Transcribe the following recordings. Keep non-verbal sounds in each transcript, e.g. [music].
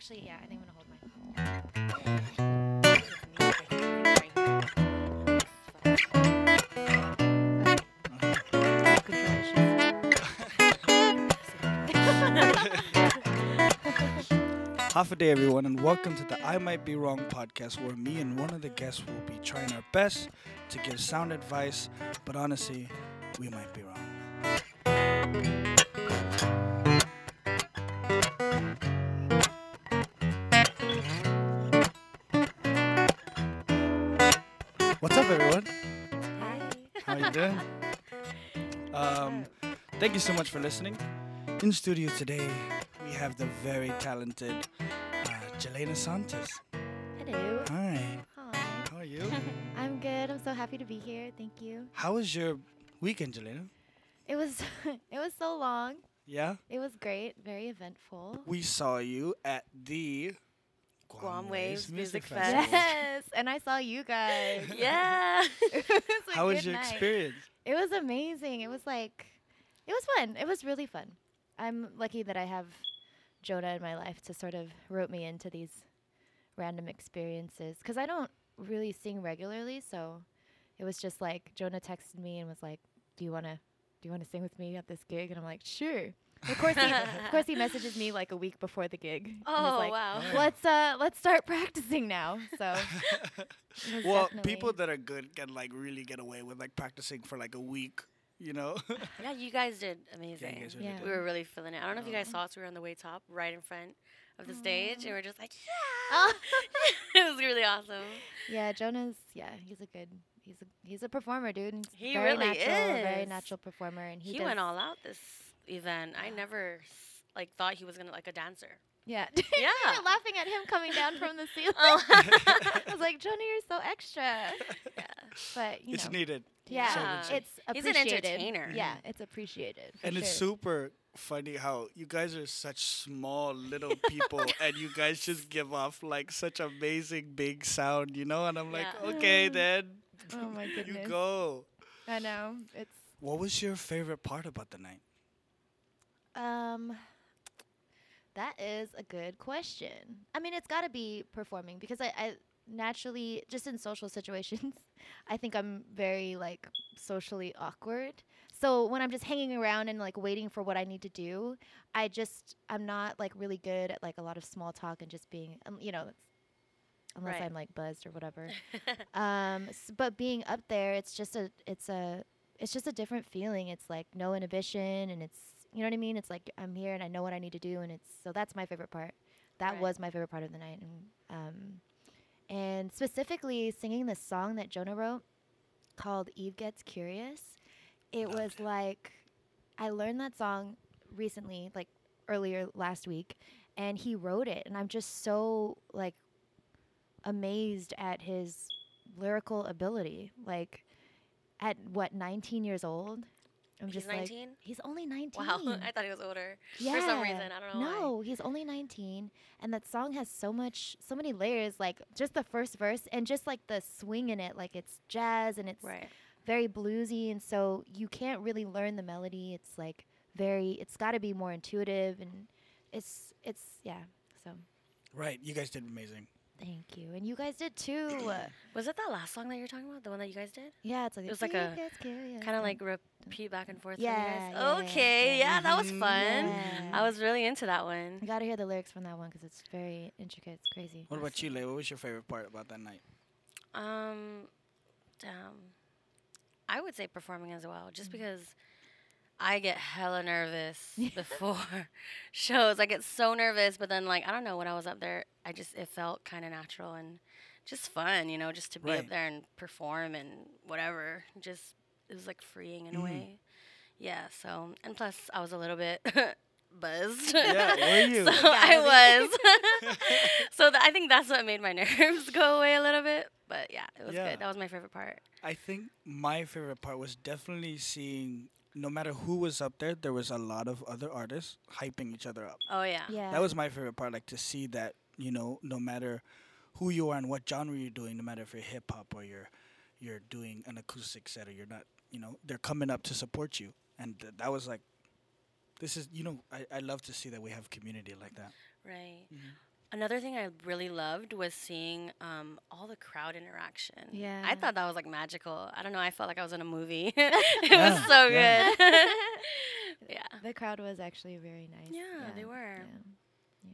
Actually, yeah, I think I'm gonna hold. Half a day, everyone, and welcome to the I Might Be Wrong podcast, where me and one of the guests will be trying our best to give sound advice, but honestly, we might be wrong. Thank you so much for listening. In studio today, we have the very talented uh, Gilayna Santos. Hello. Hi, Hi. how are you? [laughs] I'm good. I'm so happy to be here. Thank you. how was your weekend, Gilayna? It was [laughs] it was so long. Yeah, It was great. Very eventful. we saw you at the Guam Waves Music Festival. Fest. Yes, and I saw you guys. [laughs] Yeah. Was How was your night. experience? It was amazing. It was like, it was fun. It was really fun. I'm lucky that I have Jonah in my life to sort of rope me into these random experiences because I don't really sing regularly. So it was just like Jonah texted me and was like, "Do you wanna, do you wanna sing with me at this gig?" And I'm like, "Sure." Of course, he, of course, he messages me like a week before the gig. Oh like, wow. Let's uh, let's start practicing now. So [laughs] well, people that are good can like really get away with like practicing for like a week, you know? [laughs] Yeah, you guys did amazing. guys really Yeah. did. We were really feeling it. I don't know if you guys uh-huh. saw us. We were on the way top, right in front of the stage, and we're just like, [laughs] Oh. yeah. [laughs] it was really awesome. Yeah, Jonah's yeah, he's a good he's a he's a performer, dude. He's He very really natural, a very natural performer and he, He, went all out this event. I never like thought he was gonna like a dancer. Yeah. Yeah. we were laughing at him coming down from the ceiling. Oh. I was like, Jonah, you're so extra. yeah. But you it's know. needed. Yeah, so would say. it's He's an entertainer. Yeah, it's appreciated. for and it's super funny how you guys are such small little [laughs] people and you guys just give off like such amazing big sound, you know? And I'm like, okay, then [laughs] Oh my you go. I know. It's What was your favorite part about the night? Um, that is a good question. I mean, it's got to be performing because I, I naturally, just in social situations, [laughs] I think I'm very like socially awkward. So when I'm just hanging around and like waiting for what I need to do, I just I'm not like really good at like a lot of small talk and just being, um, you know, unless Right. I'm like buzzed or whatever. [laughs] um, s- but being up there, it's just a it's a it's just a different feeling. It's like no inhibition, and it's you know what I mean. It's like I'm here and I know what I need to do, and it's so that's my favorite part. That Right. was my favorite part of the night, and um, and specifically singing this song that Jonah wrote called "Eve Gets Curious." It Loved was it. like I learned that song recently, like earlier last week, and he wrote it, and I'm just so like amazed at his lyrical ability. Like at what 19 years old, I'm He's just like 19? he's only [laughs] 19. Wow. I thought he was older. yeah. For some reason, I don't know why. No, he's only 19, and that song has so much, so many layers. Like just the first verse, and just like the swing in it, like it's jazz and it's Right. very bluesy, and so you can't really learn the melody. It's like very, it's got to be more intuitive, and it's it's yeah. So Right, you guys did amazing. Thank you, and you guys did too. [clears throat] Was it that last song that you're talking about? The one that you guys did? yeah, it's like It was like a Kind of like repeat back and forth. Yeah, you yeah, guys? yeah, Okay. yeah. Yeah, that was fun. Yeah. I was really into that one. You gotta hear the lyrics from that one because it's very intricate. It's crazy. What about you, Leah? What was your favorite part about that night? Um, damn. I would say performing as well, just Mhm. because I get hella nervous [laughs] before [laughs] shows. I get so nervous, but then like I don't know when I was up there, I just it felt kind of natural and just fun, you know, just to be Right. up there and perform and whatever. Just it was like freeing in Mhm. a way. Yeah. So and plus I was a little bit [laughs] buzzed. Yeah, were you? so I was. so th- I think that's what made my nerves go away a little bit. But yeah, it was Yeah. good. That was my favorite part. I think my favorite part was definitely seeing no matter who was up there, there was a lot of other artists hyping each other up. Oh yeah. Yeah. That was my favorite part, like to see that, you know, no matter who you are and what genre you're doing, no matter if you're hip hop or you're you're doing an acoustic set or you're not, you know, they're coming up to support you. And th- that was like this is you know, I, I love to see that we have community like that. Right. Mhm. Another thing I really loved was seeing um, all the crowd interaction. Yeah. I thought that was like magical. I don't know. I felt like I was in a movie. [laughs] it Yeah, was so yeah. good. [laughs] [laughs] yeah. the crowd was actually very nice. Yeah, they were.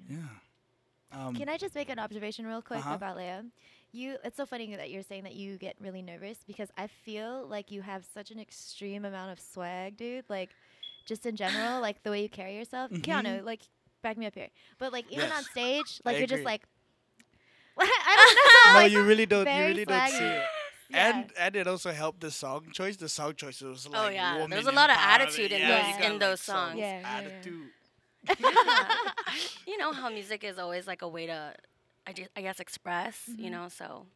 yeah. Yeah. Um, Can I just make an observation real quick Uh-huh. about Leah? You, it's so funny that you're saying that you get really nervous because I feel like you have such an extreme amount of swag, dude. Like, just in general, like the way you carry yourself. Keanu, like, back me up here. But like, even on Mm-hmm. Yes. stage, [laughs] I like you're just agree. like, [laughs] I don't know. [laughs] no, like, you really don't. You very really don't see it. Yeah. And and it also helped the song choice. The song choice was like Oh, yeah. There was a lot of attitude in those- you in those songs. Yeah, yeah, yeah. attitude. you know how music is always like a way to, I, ju- I guess, express. You Mhm. know, so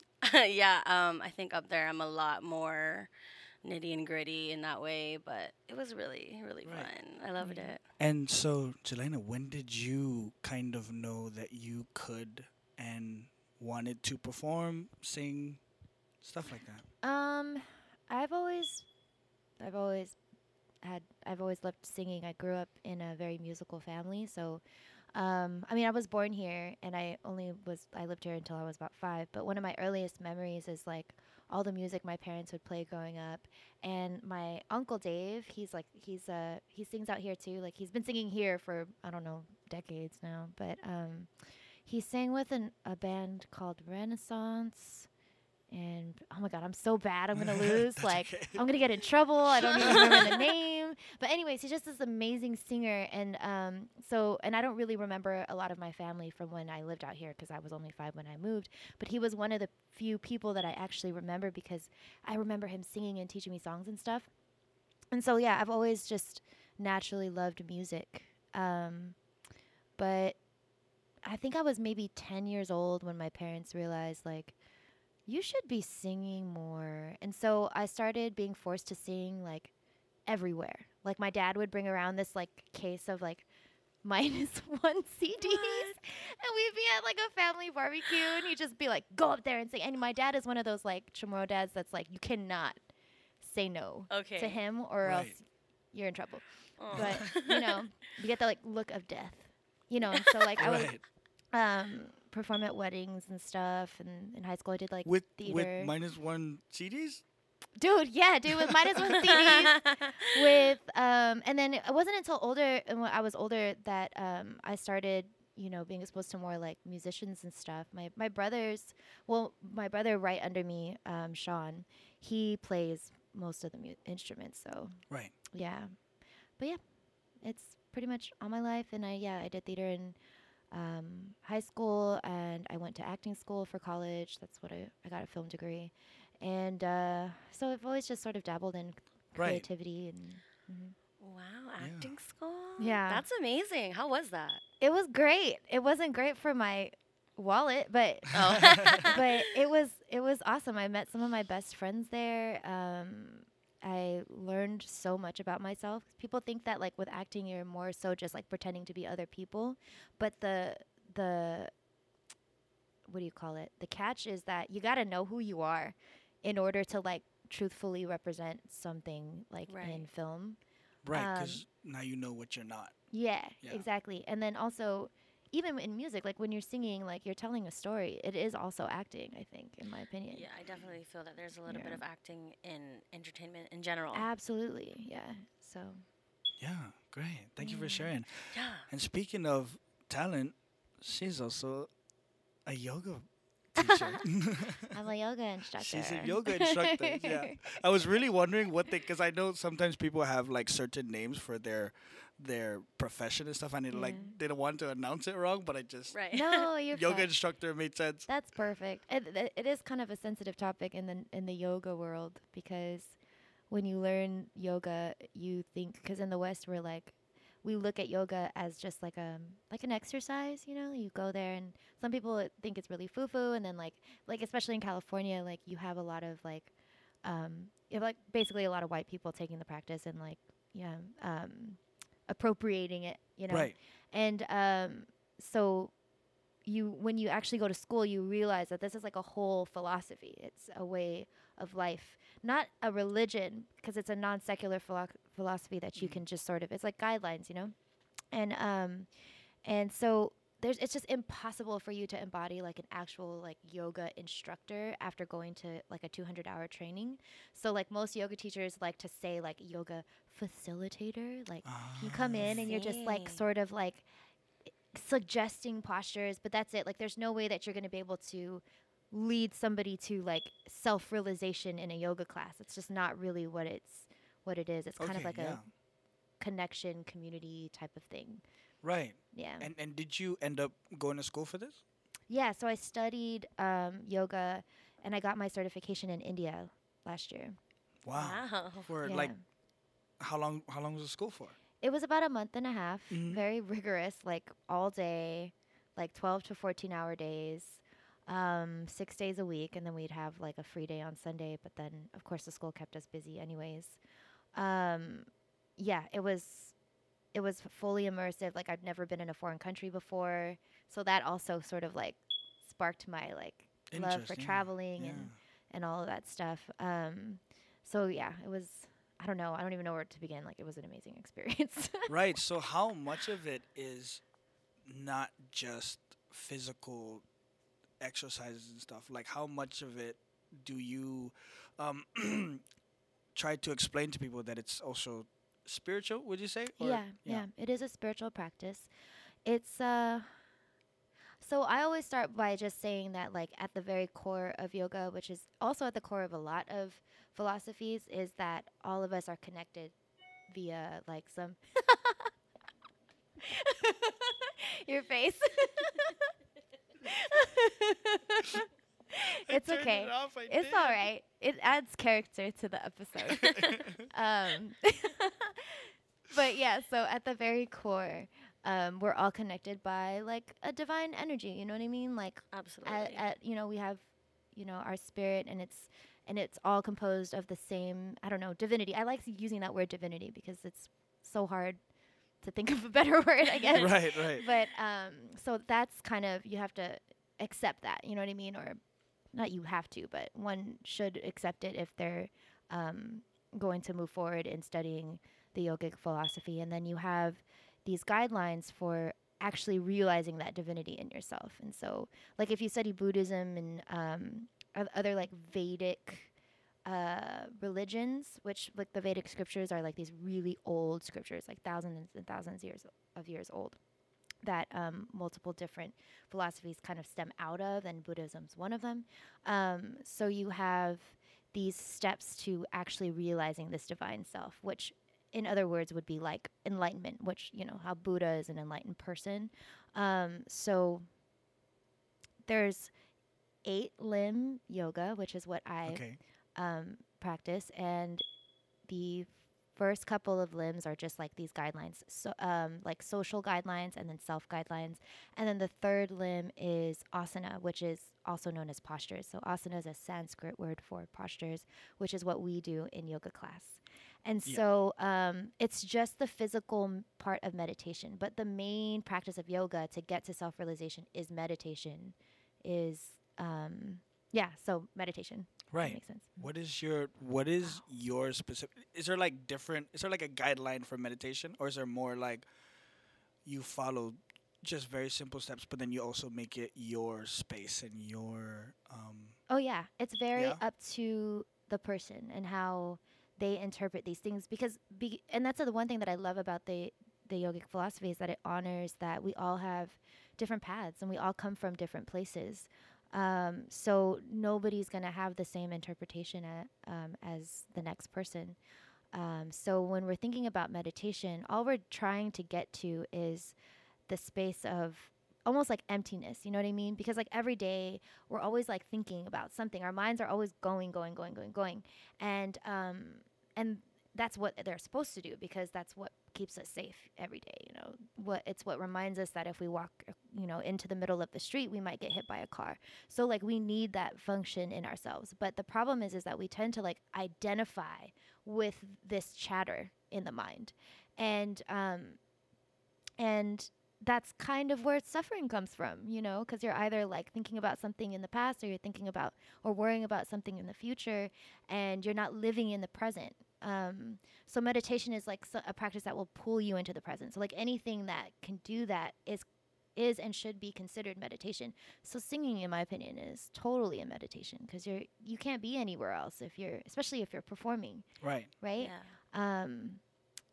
yeah. Um, I think up there I'm a lot more nitty and gritty in that way, but it was really, really Right. fun. I loved Yeah. it. And so, Gilayna, when did you kind of know that you could and wanted to perform, sing, stuff like that? Um, I've always, I've always had, I've always loved singing. I grew up in a very musical family, so, um, I mean, I was born here, and I only was, I lived here until I was about five. But one of my earliest memories is like all the music my parents would play growing up, and my uncle Dave, he's like, he's uh, he sings out here too. Like he's been singing here for I don't know decades now, but um, he sang with an, a band called Renaissance and oh my god, I'm so bad. I'm gonna [laughs] lose. Like okay. I'm gonna get in trouble. I don't even remember the [laughs] name. But anyways, he's just this amazing singer, and um, so and I don't really remember a lot of my family from when I lived out here because I was only five when I moved. But he was one of the few people that I actually remember because I remember him singing and teaching me songs and stuff. And so yeah, I've always just naturally loved music. Um, but I think I was maybe 10 years old when my parents realized like you should be singing more. And so I started being forced to sing like everywhere. Like my dad would bring around this like case of like [laughs] minus one CDs. And we'd be at like a family barbecue and he'd just be like, go up there and sing. And my dad is one of those like Chamorro dads that's like, you cannot say no Okay. to him or else you're in trouble. Aw. But, you know, [laughs] you get the like look of death. You know, and so like I would um perform at weddings and stuff and in high school I did like With theater. with minus one CDs. dude, yeah, dude, with minus one [laughs] CDs. with um and then it wasn't until older and when I was older that um I started you know being exposed to more like musicians and stuff my my brothers well my brother right under me um Sean he plays most of the mu- instruments so Right. yeah but yeah it's pretty much all my life and I yeah I did theater in um, high school and I went to acting school for college that's what I, I got a film degree and uh, so I've always just sort of dabbled in Right. creativity and mhm. wow, Yeah. acting school. Yeah. That's amazing. How was that? it was great it wasn't great for my wallet but Oh. [laughs] but it was it was awesome I met some of my best friends there um, I learned so much about myself. People think that like with acting you're more so just like pretending to be other people, but the the what do you call it? The catch is that you got to know who you are in order to like truthfully represent something like Right. in film. Right. Um, Because now you know what you're not. Yeah, Yeah. exactly. And then also even in music like when you're singing like you're telling a story, it is also acting, I think in my opinion. yeah, I definitely feel that there's a little bit of acting in entertainment in general. Absolutely. Yeah. So Yeah. Great. Thank you for mm-hmm. sharing. yeah. And speaking of talent, she's also a yoga teacher. [laughs] I'm a yoga instructor. She's a yoga instructor. yeah, [laughs] I was really wondering what they, because I know sometimes people have like certain names for their their profession and stuff, and it like Yeah. they don't want to announce it wrong, but I just Right. No, [laughs] you're yoga fine. instructor made sense. That's perfect. It, it, it is kind of a sensitive topic in the in the yoga world because when you learn yoga, you think because in the West we're like we look at yoga as just like a like an exercise. You know, you go there and some people think it's really foo foo, and then like like especially in California, like you have a lot of like um you have like basically a lot of white people taking the practice and like yeah um appropriating it. You know, Right. and um, so you when you actually go to school you realize that this is like a whole philosophy it's a way of life not a religion because it's a non-secular philo- philosophy that you Mhm. can just sort of it's like guidelines you know and um and so there's it's just impossible for you to embody like an actual like yoga instructor after going to like a 200 hour training. So like most yoga teachers like to say like yoga facilitator. Like you ah, come in and you're just like sort of like suggesting postures but that's it. Like there's no way that you're going to be able to lead somebody to like self-realization in a yoga class. It's just not really what it's what it is. It's kind of like yeah. a connection community type of thing Right. yeah And and did you end up going to school for this? yeah so i studied um, yoga and i got my certification in india last year Wow. Wow. For yeah. like how long how long was the school for? it was about a month and a half Mhm. very rigorous like all day like 12 to 14 hour days um, six days a week and then we'd have like a free day on sunday but then of course the school kept us busy anyways um, yeah it was it was fully immersive like i'd never been in a foreign country before so that also sort of like sparked my like love for traveling Yeah. and and all of that stuff um, so yeah it was i don't know i don't even know where to begin like it was an amazing [laughs] experience right. [laughs] So how much of it is not just physical exercises and stuff? Like how much of it do you um, [clears throat] try to explain to people that it's also spiritual? Would you say? Or- yeah, yeah, It is a spiritual practice. It's uh so I always start by just saying that like at the very core of yoga, which is also at the core of a lot of philosophies, is that all of us are connected via like some [laughs] your face. [laughs] It's okay. it off, It's did. all right. It adds character to the episode. [laughs] um, but yeah, so at the very core, um, we're all connected by like a divine energy. You know what I mean? Like Absolutely. at, at you know we have, you know, our spirit, and it's and it's all composed of the same. I don't know divinity. I like using that word divinity because it's so hard to think of a better [laughs] word. I guess. right, right. But um, so that's kind of you have to accept that. You know what I mean? Or not you have to, but one should accept it if they're um, going to move forward in studying the yogic philosophy. And then you have these guidelines for actually realizing that divinity in yourself. And so, like if you study Buddhism and um, other like Vedic uh, religions, which like the Vedic scriptures are like these really old scriptures, like thousands and thousands years of years old, that um, multiple different philosophies kind of stem out of, and Buddhism's one of them. Um, so you have these steps to actually realizing this divine self, which in other words would be like enlightenment, which you know how Buddha is an enlightened person. Um, so there's eight limb yoga, which is what I Okay. um, practice, and the first couple of limbs are just like these guidelines, so um, like social guidelines and then self guidelines, and then the third limb is asana, which is also known as postures. So asana is a Sanskrit word for postures, which is what we do in yoga class. And Yeah. so um, it's just the physical m- part of meditation, but the main practice of yoga to get to self realization is meditation. Is um, yeah, so meditation. Right. makes sense. What is your what is your specific? Is there like different? Is there like a guideline for meditation, or is there more like you follow just very simple steps, but then you also make it your space and your um, Oh yeah, it's very Yeah. up to the person and how they interpret these things because be, and that's the one thing that I love about the the yogic philosophy is that it honors that we all have different paths and we all come from different places. Um, so nobody's going to have the same interpretation a, um, as the next person. Um, so when we're thinking about meditation, all we're trying to get to is the space of almost like emptiness. You know what I mean? Because like every day we're always like thinking about something. Our minds are always going, going, going, going, going, and um, and that's what they're supposed to do because that's what keeps us safe every day. You know, what it's what reminds us that if we walk, uh, you know, into the middle of the street, we might get hit by a car. So like we need that function in ourselves. But the problem is, is that we tend to like identify with this chatter in the mind, and um, and that's kind of where suffering comes from, you know, because you're either like thinking about something in the past or you're thinking about or worrying about something in the future and you're not living in the present. Um, so meditation is like so- a practice that will pull you into the present. So like anything that can do that is is and should be considered meditation. So singing, in my opinion, is totally a meditation because you're you can't be anywhere else if you're, especially if you're performing, Right. right? Yeah. um,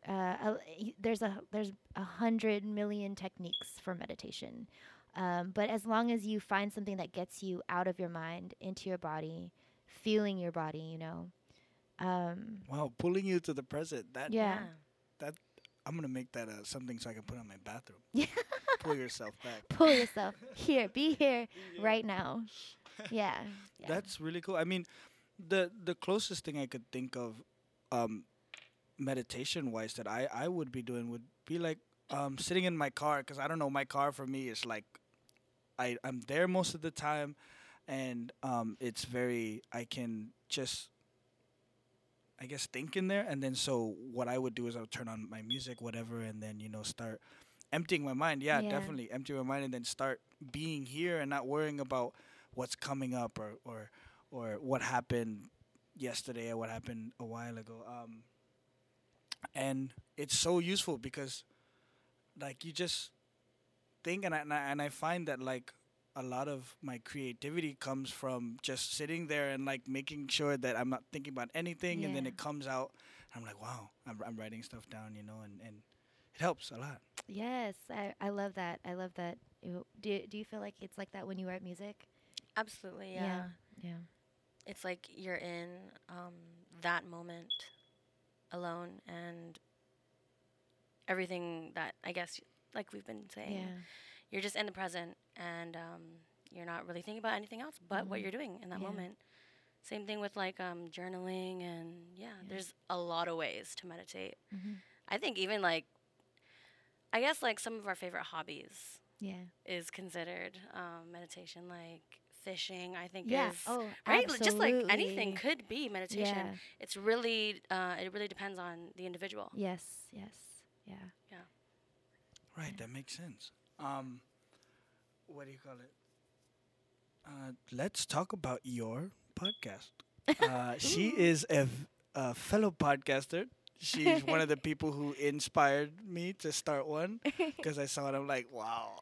uh, a- y- there's a there's a hundred million techniques for meditation, um, but as long as you find something that gets you out of your mind into your body, feeling your body, you know, um, Wow, pulling you to the present. That yeah, I'm gonna make that uh, something so I can put on my bathroom. [laughs] Yeah. Pull yourself back. [laughs] pull yourself here, be [laughs] here right now, yeah, yeah. That's really cool. I mean, the the closest thing I could think of, um, meditation wise that I I would be doing would be like um sitting in my car because I don't know my car for me is like, I I'm there most of the time, and um it's very I can just. I guess think in there, and then so what I would do is I would turn on my music, whatever, and then you know start emptying my mind. Yeah, Yeah. definitely empty my mind, and then start being here and not worrying about what's coming up or or or what happened yesterday or what happened a while ago. Um, and it's so useful because like you just think and I, and I and I find that like a lot of my creativity comes from just sitting there and like making sure that I'm not thinking about anything and then it comes out I'm like wow I'm, I'm writing stuff down you know and, and it helps a lot yes, I, I love that. I love that. Do do you feel like it's like that when you write music? Absolutely. Yeah. yeah, It's like you're in um, that moment alone and everything that I guess, like we've been saying, yeah. You're just in the present and um, you're not really thinking about anything else but what Mhm. you're doing in that Yeah. moment. Same thing with like um, journaling and yeah, Yeah. there's a lot of ways to meditate. hmm I think even like, I guess like some of our favorite hobbies Yeah. is considered um, meditation, like fishing. I think Yeah. is Oh, right. Like, Just like anything could be meditation. Yeah. It's really, uh, it really depends on the individual. Yes. Yes. Yeah. Yeah. Right Yeah. that makes sense um what do you call it uh, let's talk about your podcast [laughs] uh, she is a, v- a fellow podcaster she's one of the people who inspired me to start one [laughs] because I saw it. I'm like, wow,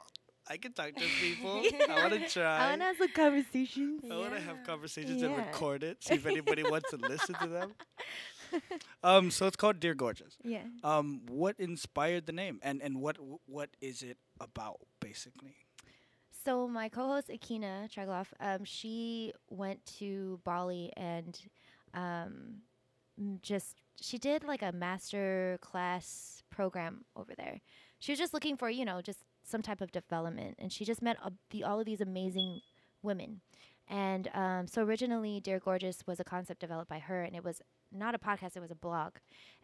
I can talk to people. I want to try. I want to have some conversations. I want to have conversations and Yeah. record it. See if anybody wants to listen to them. [laughs] [laughs] Um, so it's called Dear Gorgeous. Yeah. Um, what inspired the name, and and what what is it about, basically? So my co-host Akina Tragloff, um, she went to Bali and um, just she did like a master class program over there. She was just looking for you know just some type of development, and she just met the all of these amazing women. And um, so originally, Dear Gorgeous was a concept developed by her, and it was not a podcast; it was a blog.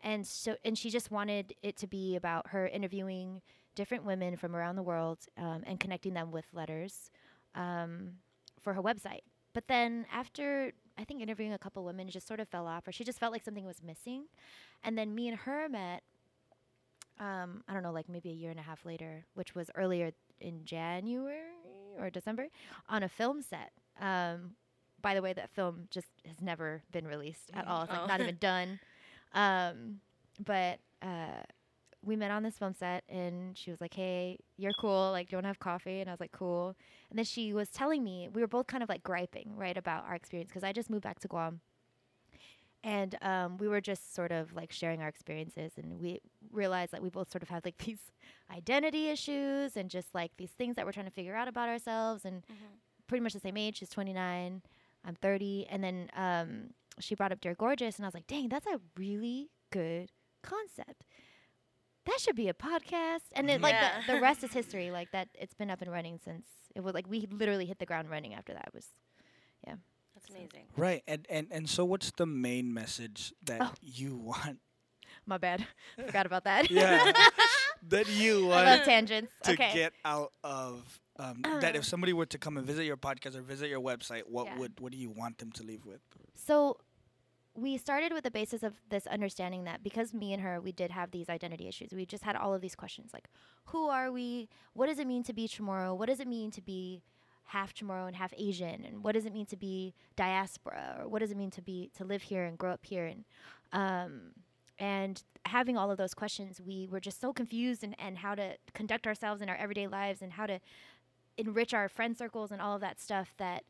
And so, and she just wanted it to be about her interviewing different women from around the world um, and connecting them with letters um, for her website. But then after I think interviewing a couple women, it just sort of fell off, or she just felt like something was missing. And then me and her met. Um, I don't know, like maybe a year and a half later, which was earlier in January or December, on a film set. Um, by the way, that film just has never been released at Mhm. all. It's like Oh. not even [laughs] done. Um, but uh, we met on this film set and she was like, Hey, you're cool. Like, do you want to have coffee? And I was like, Cool. And then she was telling me, we were both kind of like griping, right, about our experience because I just moved back to Guam. And um, we were just sort of like sharing our experiences, and we realized that we both sort of had like [laughs] these identity issues and just like these things that we're trying to figure out about ourselves. And pretty much the same age. She's 29. I'm 30. And then um, she brought up Dear Gorgeous, and I was like, dang, that's a really good concept. That should be a podcast. And then, like, the, the rest is [laughs] history. Like, that, it's been up and running since it was like we literally hit the ground running after that. It was, yeah. That's amazing. Right, and and and so what's the main message that Oh. you want? my bad. [laughs] Forgot about [laughs] that. Yeah, that you I love want tangents. to okay. get out of. Um, [clears throat] that if somebody were to come and visit your podcast or visit your website, what Yeah. would what do you want them to leave with? So we started with the basis of this understanding that because me and her, we did have these identity issues. We just had all of these questions like, who are we? What does it mean to be Chamorro? What does it mean to be half Chamorro and half Asian? And what does it mean to be diaspora? Or what does it mean to be to live here and grow up here? And um, and having all of those questions, we were just so confused and, and how to conduct ourselves in our everyday lives and how to enrich our friend circles and all of that stuff that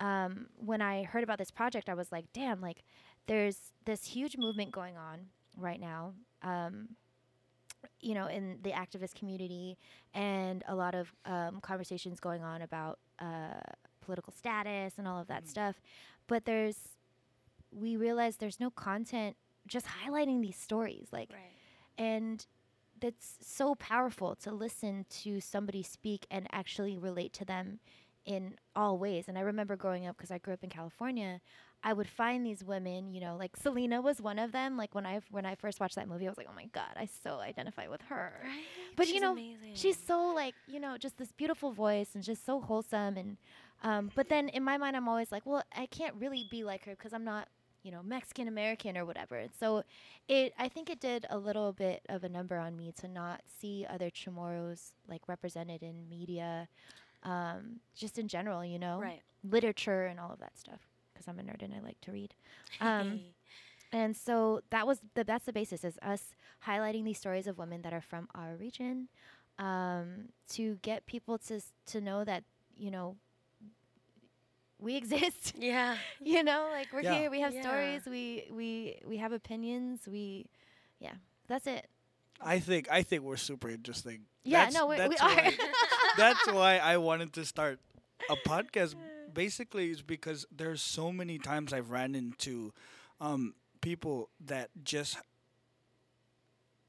um, when I heard about this project, I was like, damn, like there's this huge movement going on right now. Um, you know, in the activist community, and a lot of um, conversations going on about uh, political status and all of that stuff. But there's, we realize there's no content just highlighting these stories, like, Right. and that's so powerful to listen to somebody speak and actually relate to them in all ways. And I remember growing up because I grew up in California, I would find these women, you know, like Selena was one of them. Like when I when I first watched that movie, I was like, oh my god, I so identify with her. Right. But, you know, amazing. She's so like you know just this beautiful voice and just so wholesome and um, but then in my mind I'm always like well I can't really be like her because I'm not you know Mexican American or whatever. So it I think it did a little bit of a number on me to not see other Chamorros like represented in media um, just in general you know? Right. literature and all of that stuff because I'm a nerd and I like to read. Um, [laughs] and so that was the that's the basis is us highlighting these stories of women that are from our region um, to get people to to know that you know we exist. [laughs] yeah. you know, like we're Yeah. here. We have Yeah. stories. We we we have opinions. We yeah, that's it. I think I think we're super interesting. Yeah, That's- no, we, we that's are. why- [laughs] that's why I wanted to start a podcast. Basically, is because there's so many times I've ran into um, people that just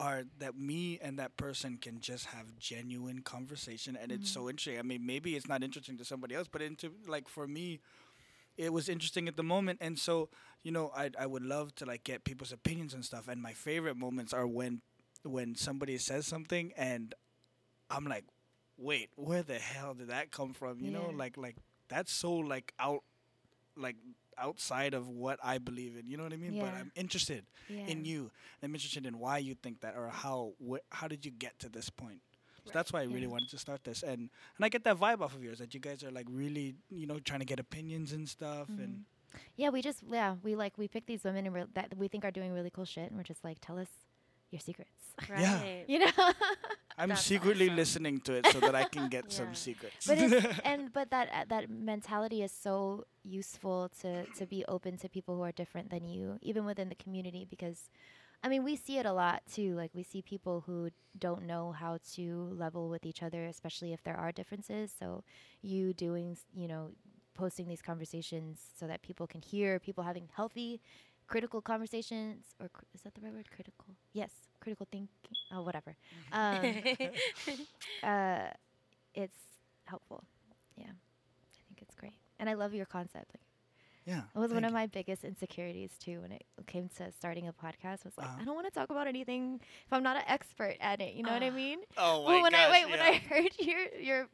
are that me and that person can just have genuine conversation, and it's mm-hmm. so interesting. I mean, maybe it's not interesting to somebody else, but into like for me, it was interesting at the moment, and so you know, I I would love to like get people's opinions and stuff. And my favorite moments are when when somebody says something and I'm like, wait, where the hell did that come from? You know, like like that's so like out like outside of what I believe in. You know what I mean? But I'm interested yeah. in you. I'm interested in why you think that or how wh- how did you get to this point? So Right. that's why I really Yeah. wanted to start this, and and I get that vibe off of yours that you guys are like really, you know, trying to get opinions and stuff, and mm-hmm. Yeah, we just yeah we like we pick these women and that we think are doing really cool shit, and we're just like, tell us your secrets. [laughs] Right. Yeah. you know. [laughs] I'm That's secretly awesome. listening to it so that I can get [laughs] Yeah. some secrets. but and but that uh, that mentality is so useful to to be open to people who are different than you even within the community because i mean we see it a lot too like we see people who don't know how to level with each other especially if there are differences so you doing you know posting these conversations so that people can hear people having healthy critical conversations or cr- is that the right word critical yes critical thinking oh whatever um, [laughs] uh, it's helpful. Yeah, I think it's great, and I love your concept. Like, yeah, it was one of you. my biggest insecurities too when it came to starting a podcast. Was like, Uh-huh. I don't want to talk about anything if I'm not an expert at it. You know what I [sighs] mean? Oh Well, my when gosh, I wait, when. I [laughs] heard your your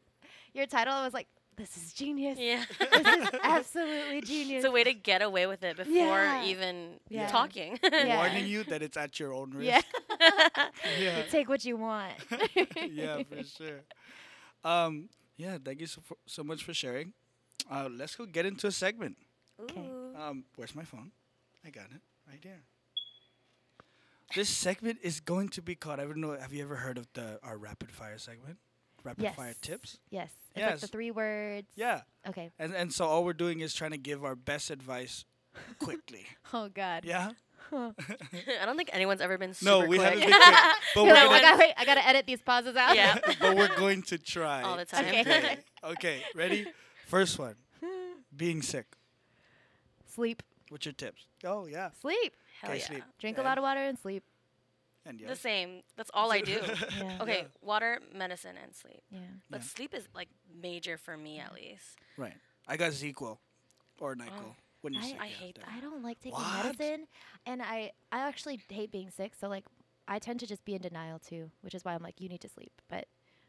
your title, I was like, this is genius. yeah. [laughs] This is absolutely [laughs] genius. It's a way to get away with it before Yeah. even Yeah. talking. Yeah. warning you that it's at your own risk. [laughs] yeah, yeah. take what you want. yeah, for sure. Um, yeah, thank you so, for, so much for sharing. Uh, let's go get into a segment. Okay. Ooh. Um, where's my phone? I got it right there. This segment is going to be called. I don't know. Have you ever heard of the our rapid fire segment? Rapid yes. fire tips. Yes. It's like Yes. the three words. Yeah, Okay. and and so all we're doing is trying to give our best advice [laughs] quickly. Oh God. yeah. [laughs] I don't think anyone's ever been super No, we quick. haven't been quick, [laughs] but we're like, gonna, I gotta wait. I gotta edit these pauses out. Yeah. but we're going to try All the time. Okay. okay, ready? First one. Being sick. Sleep. What's your tips? Oh yeah. Sleep. Hell Okay, yeah. sleep. Drink And- a lot of water and sleep. And The same. That's all I do. [laughs] Yeah. Okay, Yeah. water, medicine, and sleep. Yeah. But Yeah. sleep is like major for me at least. Right. I got ZzzQuil or NyQuil. Oh. when you're I- sick, I yeah, hate that. I don't like taking What? medicine, and I I actually hate being sick. So like, I tend to just be in denial too, which is why I'm like, you need to sleep. But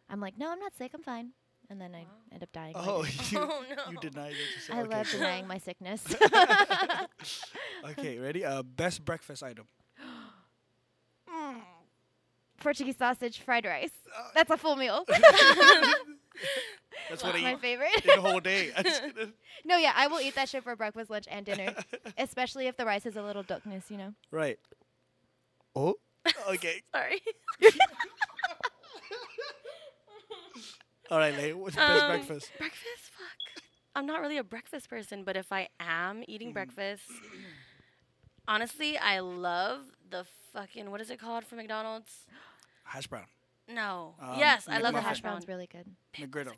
I'm like, no, I'm not sick. I'm fine. And then I end up dying. Oh, [laughs] you, [laughs] Oh, no. you denied it. You I okay, love cool. denying my sickness. Okay, ready? Uh, best breakfast item. Portuguese sausage, fried rice. Uh, That's a full meal. [laughs] That's what I eat. my eat favorite. the whole day. [laughs] [laughs] No, yeah, I will eat that shit for breakfast, lunch, and dinner, especially if the rice is a little duckness, you know. right. Oh, okay. Sorry. All right, Lay. What's your best Um, breakfast? Breakfast? Fuck. I'm not really a breakfast person, but if I am eating breakfast, honestly, I love the fucking what is it called from McDonald's? [gasps] [gasps] Hash brown. No. Um, yes, I love The the hash hash brown. brown's really good. What's McGriddle.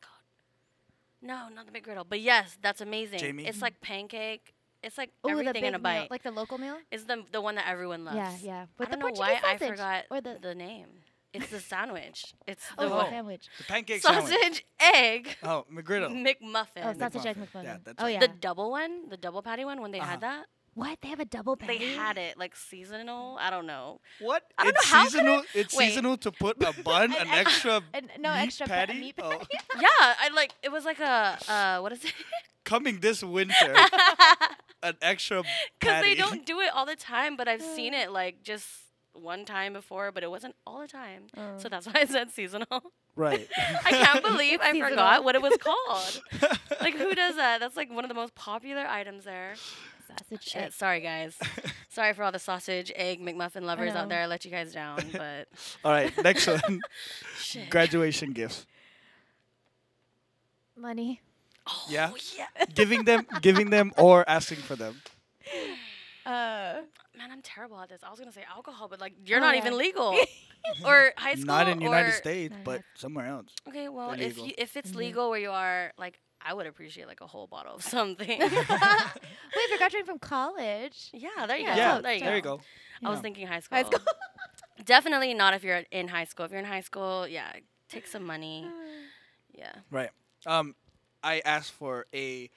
No, not the McGriddle. But yes, that's amazing. Jamie? It's like pancake. It's like Ooh, everything in a meal, bite. like the local meal. it's the the one that everyone loves. Yeah, yeah. With I the don't know Portuguese why sausage I forgot or the the name. It's the [laughs] sandwich. It's the oh, Oh. the one. sandwich. The pancake sausage, sandwich. egg, [laughs] Oh, McGriddle. [laughs] McMuffin. Oh, sausage egg McMuffin. McMuffin. Yeah, that's oh right. yeah. The double one, the double patty one, when they Uh-huh. had that, what? They have a double patty. they had it like seasonal. I don't know. What? I don't it's know how could seasonal. It's Wait. seasonal to put a [laughs] bun, An an ex- extra [laughs] And no meat extra pa- patty. meat Oh. [laughs] Yeah, I like it was like a uh, what is it? coming this winter, an extra Because they don't do it all the time, but I've seen it like just one time before, but it wasn't all the time. Oh. So that's why I said seasonal. Right. I can't believe I Seasonal. forgot what it was called. like who does that? That's like one of the most popular items there. Sausage Shit, egg. sorry guys. [laughs] sorry for all the sausage, egg, McMuffin lovers out there. I let you guys down, [laughs] but All right. Next one. [laughs] shit. Graduation gifts. Money. Oh, Yeah? yeah. Giving them, giving them, or asking for them. Uh, Man, I'm terrible at this. I was gonna say alcohol, but like you're Oh, not yeah. even legal. or high school. Not in United States, but somewhere else. Okay, well, if you, if it's Mhm. legal where you are, like I would appreciate like a whole bottle of [laughs] something. Wait, if [laughs] you're graduating from college. yeah, there you Yeah, go. Yeah, there you there you go. go. I was Yeah. thinking high school. High school. [laughs] Definitely not if you're in high school. If you're in high school, yeah, take some money. [sighs] Yeah. Right. Um, I asked for a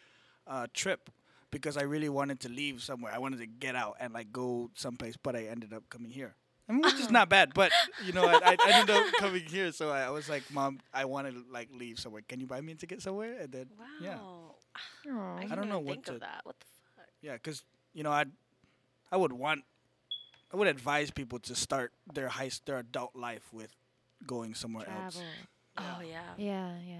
uh, trip because I really wanted to leave somewhere. I wanted to get out and like go someplace, but I ended up coming here. I mean, which is not bad, but you know, I, I, I ended up coming here, so I, I was like, "Mom, I want to like leave somewhere. Can you buy me a ticket somewhere?" And then, Wow. yeah, Aw. I, don't know what think to- of that. What the fuck? yeah, because you know, I, I would want, I would advise people to start their high, their adult life with going somewhere else. Travel. Oh yeah. Yeah, yeah.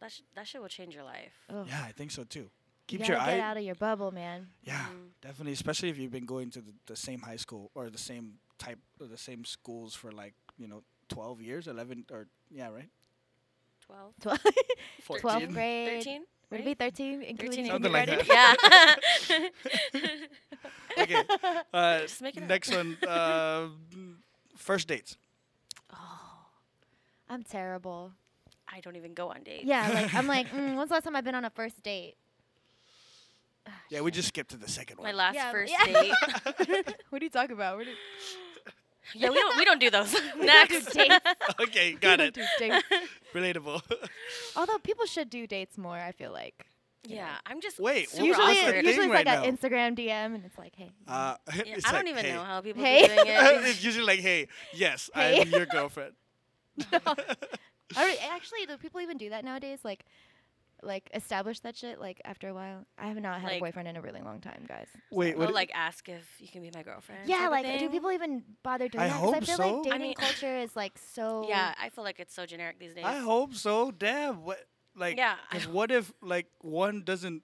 That sh- that shit will change your life. Ugh. Yeah, I think so too. Keep gotta your get eye. out of your bubble, man. Yeah, Mhm. definitely. Especially if you've been going to the, the same high school or the same type or the same schools for like you know twelve years, eleven or yeah, right? 12, [laughs] Twelve. 14. 12th grade. 13? Would it be 13? Including 13 Something like kindergarten? Yeah. [laughs] Okay. Uh, [laughs] Just make it up. next one. Uh, first dates. Oh, I'm terrible. I don't even go on dates. Yeah, like I'm like, mm, when's the last time I've been on a first date? Yeah, we just skipped to the second one. My one. last Yeah, first yeah. date. what are you talking about? What are yeah, we don't we don't do those. [laughs] don't do Next. dates. [laughs] okay, got it. do dates. [laughs] Relatable. Although people should do dates more, I feel like. yeah, I'm just Wait, super usually, awkward. thing usually it's right like now. an Instagram DM, and it's like, hey. Uh, Yeah, it's I don't even hey. know how people Hey. be doing it. it's usually like, hey, yes, Hey. I'm your girlfriend. I don't- actually, do people even do that nowadays? Like, like establish that shit like after a while. I have not had Like- a boyfriend in a really long time, guys. Wait, Or what? like ask if you can be my girlfriend. Yeah, like do people even bother doing I that? 'Cause I hope feel so. like dating I mean- culture is like so. [laughs] Yeah, I feel like it's so generic these days. I hope so. Damn. What? Like, Yeah, Because [laughs] what if like one doesn't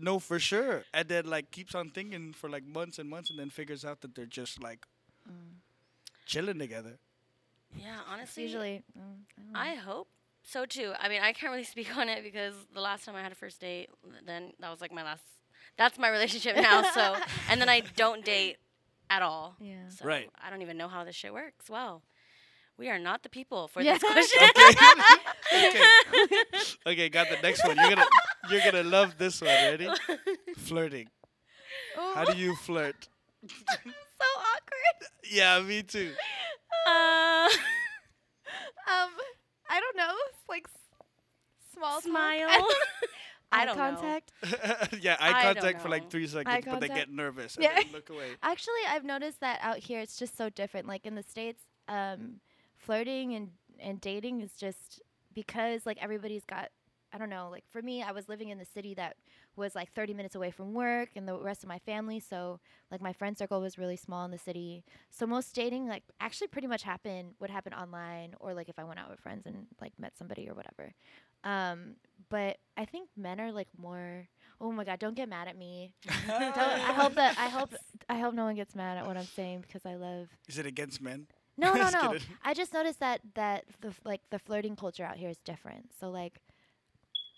know for sure, and then like keeps on thinking for like months and months, and then figures out that they're just like Mm. chilling together. Yeah, honestly, usually. mm, I. I hope so too. I mean, I can't really [laughs] speak on it because the last time I had a first date, then that was like my last. That's my relationship [laughs] now. So, and then I don't date at all. Yeah. So Right. I don't even know how this shit works. Wow. We are not the people for Yeah. this question. [laughs] Okay. okay. Okay, got the next one. You're gonna you're gonna love this one. Ready? Flirting. How do you flirt? so awkward. Yeah, me too. Uh, Um, I don't know. Like s- small talk. smile. [laughs] [laughs] Eye I don't know. contact. [laughs] yeah, eye I contact for like three seconds, Eye but they get nervous and Yeah. then look away. Actually, I've noticed that out here it's just so different. Like in the states, um, flirting and and dating is just because like everybody's got. I don't know. Like for me, I was living in the city that was like 30 minutes away from work and the rest of my family. So like my friend circle was really small in the city. So most dating like actually pretty much happened would happen online or like if I went out with friends and like met somebody or whatever. Um, but I think men are like more Oh my god, don't get mad at me. [laughs] I hope that I hope I hope no one gets mad at what I'm saying because I love. Is it against men? No, no, [laughs] no. kidding. I just noticed that that the f- like the flirting culture out here is different. So like,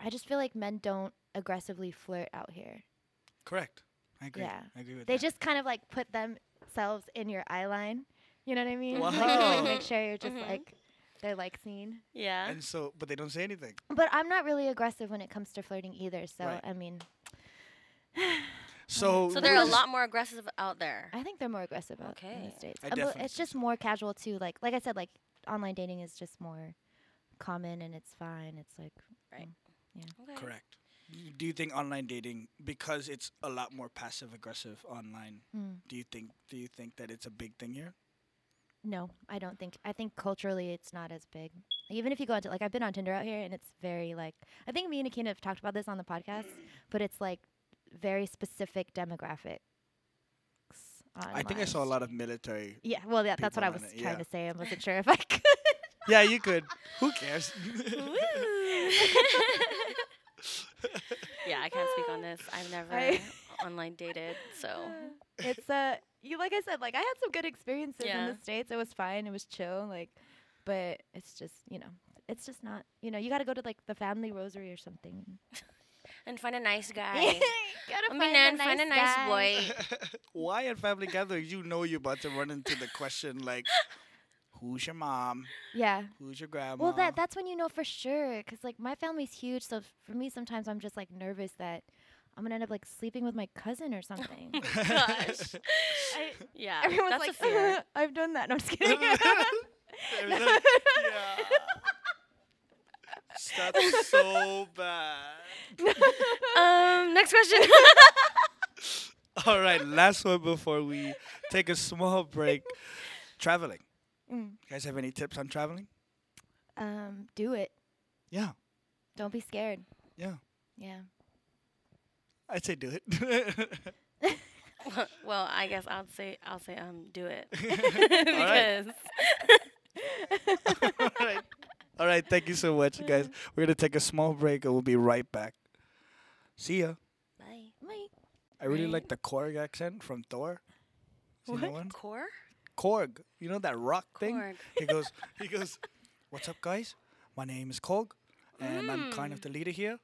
I just feel like men don't aggressively flirt out here. Correct. I agree. Yeah. I agree with They that. just kind of like put themselves in your eye line. You know what I mean? Like, [laughs] Wow. like, make [laughs] sure you're just Mhm. like they're like seen. Yeah. and so, but they don't say anything. But I'm not really aggressive when it comes to flirting either. So Right. I mean, [sighs] [sighs] So, So they're a lot more aggressive out there. I think they're more aggressive out in Okay. the states. I Uh, definitely it's just so. more casual too. Like like I said, like online dating is just more common and it's fine. It's like Okay. Correct. Do you think online dating, because it's a lot more passive aggressive online, mm, do you think do you think that it's a big thing here? no, I don't think. I think culturally it's not as big. Even if you go into like I've been on Tinder out here and it's very like I think me and Akina have talked about this on the podcast, but it's like very specific demographics. I think I saw a lot of military. Yeah, well, yeah, that's what I was it, trying yeah. to say. I wasn't sure if I [laughs] could. Yeah, you could. Who cares? [laughs] [laughs] yeah, I can't speak on this. I've never I- [laughs] online dated, so it's uh you like I said, like I had some good experiences in the States. It was fine, it was chill, like but it's just, you know, it's just not you know, you gotta go to like the family rosary or something. [laughs] and find a nice [laughs] guy. gotta I mean, and find a nice guy. boy. Why at family gatherings you know you're about to run into the question like, who's your mom? Yeah. Who's your grandma? Well, that that's when you know for sure, cause like my family's huge, so f- for me sometimes I'm just like nervous that I'm gonna end up like sleeping with my cousin or [laughs] something. [laughs] Gosh. [laughs] I, Yeah, everyone's that's like, a fear. I've done that. No, I'm just kidding. There's a- yeah. That's so bad. um, next question. All right, last one before we take a small break. Traveling. Mm. You guys have any tips on traveling? um, do it. Yeah, Don't be scared. yeah. Yeah. I'd say do it. [laughs] well, I guess I'll say I'll say um do it [laughs] [laughs] because All right. All right. Thank you so much, guys. We're going to take a small break and we'll be right back. See ya. Bye. Wait. I really Right. like the Korg accent from Thor. Seen that What? one? Core. Korg. You know that rock thing? Korg. He goes, he goes, What's up, guys? My name is Korg, and I'm kind of Mm. the leader here.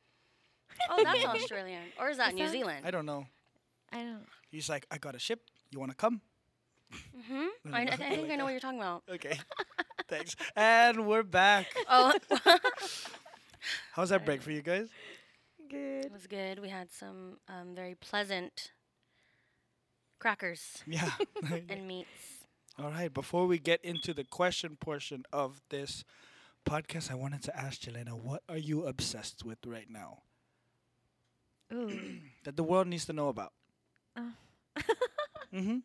Oh, that's Australian, or is that New sounds- Zealand? I don't know. I don't. He's like, I got a ship. You want to come? Mm-hmm. [laughs] I, I, th- I think I know what you're talking about. Okay. Thanks. And we're back. [laughs] Oh, [laughs] How's that break for you guys? Good. it was good. We had some um, very pleasant crackers Yeah. and meats. All right. Before we get into the question portion of this podcast, I wanted to ask Gilayna, what are you obsessed with right now Ooh. [clears throat] that the world needs to know about? Oh. [laughs] mm-hmm.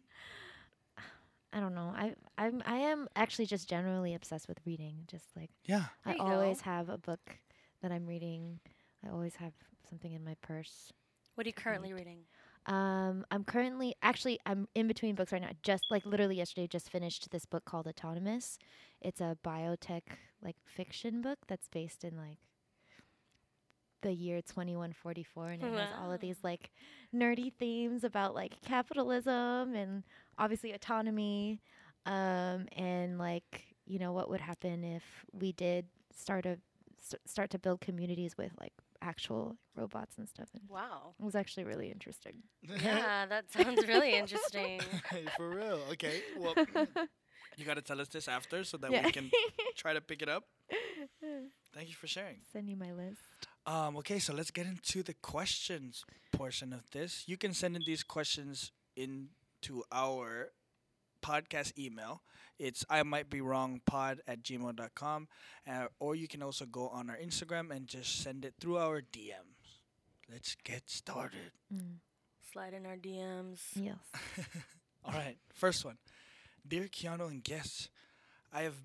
I don't know. I I'm I am actually just generally obsessed with reading. Just like Yeah. I There you always go. have a book that I'm reading. I always have something in my purse. What are you currently reading? Um, I'm currently actually I'm in between books right now. Just like literally yesterday, just finished this book called Autonomous. It's a biotech like fiction book that's based in like the year 2144, and it has all of these like nerdy themes about like capitalism and obviously autonomy, um, and like you know what would happen if we did start a s- start to build communities with like actual robots and stuff. And Wow. it was actually really interesting. [laughs] Yeah, that sounds really interesting. [laughs] For real. Okay. Well, [laughs] you got to tell us this after so that Yeah. we can try to pick it up. Thank you for sharing. Send you my list. Um, okay, so let's get into the questions portion of this. You can send in these questions into our podcast email. It's I might be wrong pod at gmail.com. Uh, or you can also go on our Instagram and just send it through our DMs. Let's get started. Mm. Slide in our DMs. Yes. [laughs] [laughs] All right, first one. Dear Keanu and guests, I have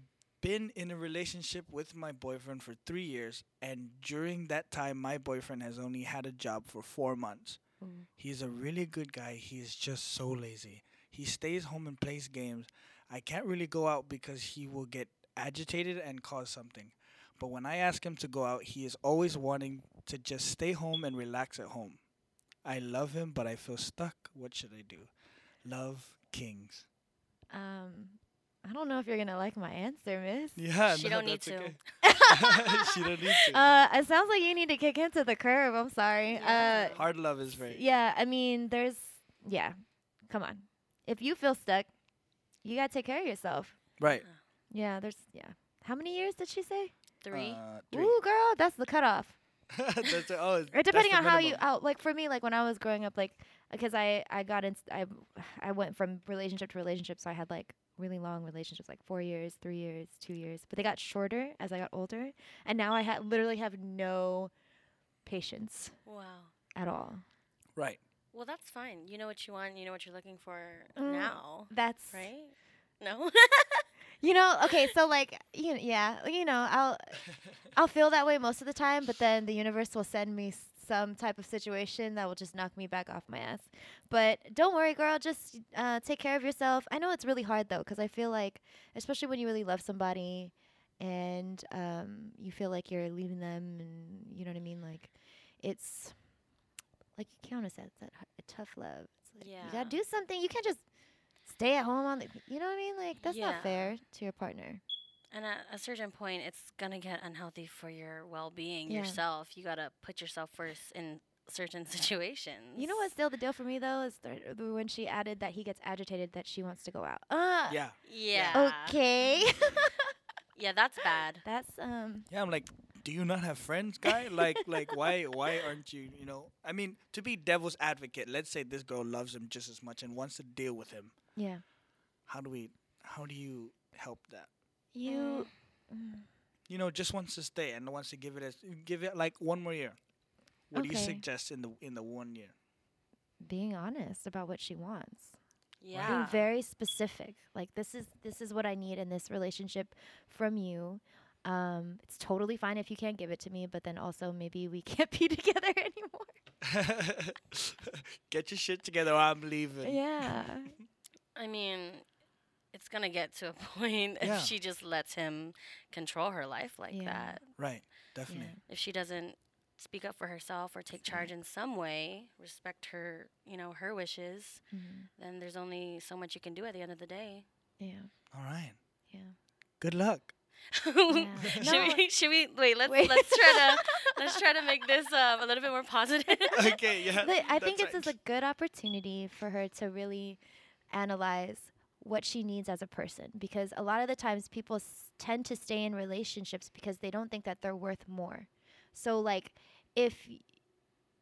been in a relationship with my boyfriend for three years, and during that time, my boyfriend has only had a job for four months. Ooh. He's a really good guy. He is just so lazy. He stays home and plays games. I can't really go out because he will get agitated and cause something. But when I ask him to go out, he is always wanting to just stay home and relax at home. I love him, but I feel stuck. What should I do? Love kings. Um, I don't know if you're gonna like my answer, Miss. [laughs] Yeah, She no, don't need that's to. okay. [laughs] she don't need to. Uh, it sounds like you need to kick him to the curb. I'm sorry. Yeah. Uh, Hard love is very. yeah. I mean, there's yeah. Come on. If you feel stuck, you gotta take care of yourself. Right. Yeah. There's yeah. How many years did she say? Three. Uh, three. Ooh, girl, that's the cutoff. [laughs] that's a, oh, Or [laughs] depending that's on how you out like for me like when I was growing up like because I I got in I I went from relationship to relationship so I had like really long relationships like 4 years, 3 years, 2 years but they got shorter as I got older and now I ha- literally have no patience wow. at all. Right. Well, that's fine. You know what you want. You know what you're looking for Mm. now, That's right? No. [laughs] You know, okay, so [laughs] like you know, yeah, you know, I'll I'll feel that way most of the time, but then the universe will send me s- some type of situation that will just knock me back off my ass. But don't worry, girl, just uh, take care of yourself. I know it's really hard though, because I feel like, especially when you really love somebody, and um, you feel like you're leaving them, and you know what I mean, like it's like Keanu said, it's that h- a tough love. It's like, you gotta do something. You can't just stay at home on the, you know what I mean? Like that's Yeah. not fair to your partner. And at a certain point, it's gonna get unhealthy for your well-being Yeah. yourself. You gotta put yourself first in certain [laughs] situations. You know what's still the deal for me though is th- th- when she added that he gets agitated that she wants to go out. Uh, Yeah. Yeah. Okay. [laughs] Yeah, that's bad. that's um. Yeah. I'm like, do you not have friends, guy? like, like, why, why aren't you? You know, I mean, to be devil's advocate, let's say this girl loves him just as much and wants to deal with him. Yeah. How do we? How do you help that? You. Mm. You know, just wants to stay and wants to give it as give it like one more year. What do you suggest in the in the one year? being honest about what she wants. Yeah. Being very specific. Like this is this is what I need in this relationship from you. Um, it's totally fine if you can't give it to me, but then also maybe we [laughs] can't be together [laughs] anymore. [laughs] Get your shit together or I'm leaving. Yeah. I mean, it's gonna get to a point Yeah. if she just lets him control her life like Yeah. that. Right. Definitely. If she doesn't speak up for herself or take charge in some way, respect her, you know, her wishes, Mhm. then there's only so much you can do at the end of the day. Yeah. All right. Yeah. Good luck. [laughs] should No. we? Should we? Wait. Let's Wait. let's try to let's try to make this [laughs] um, a little bit more positive. [laughs] okay. Yeah. But I think this is a good opportunity for her to really analyze what she needs as a person because a lot of the times people s- tend to stay in relationships because they don't think that they're worth more. So like if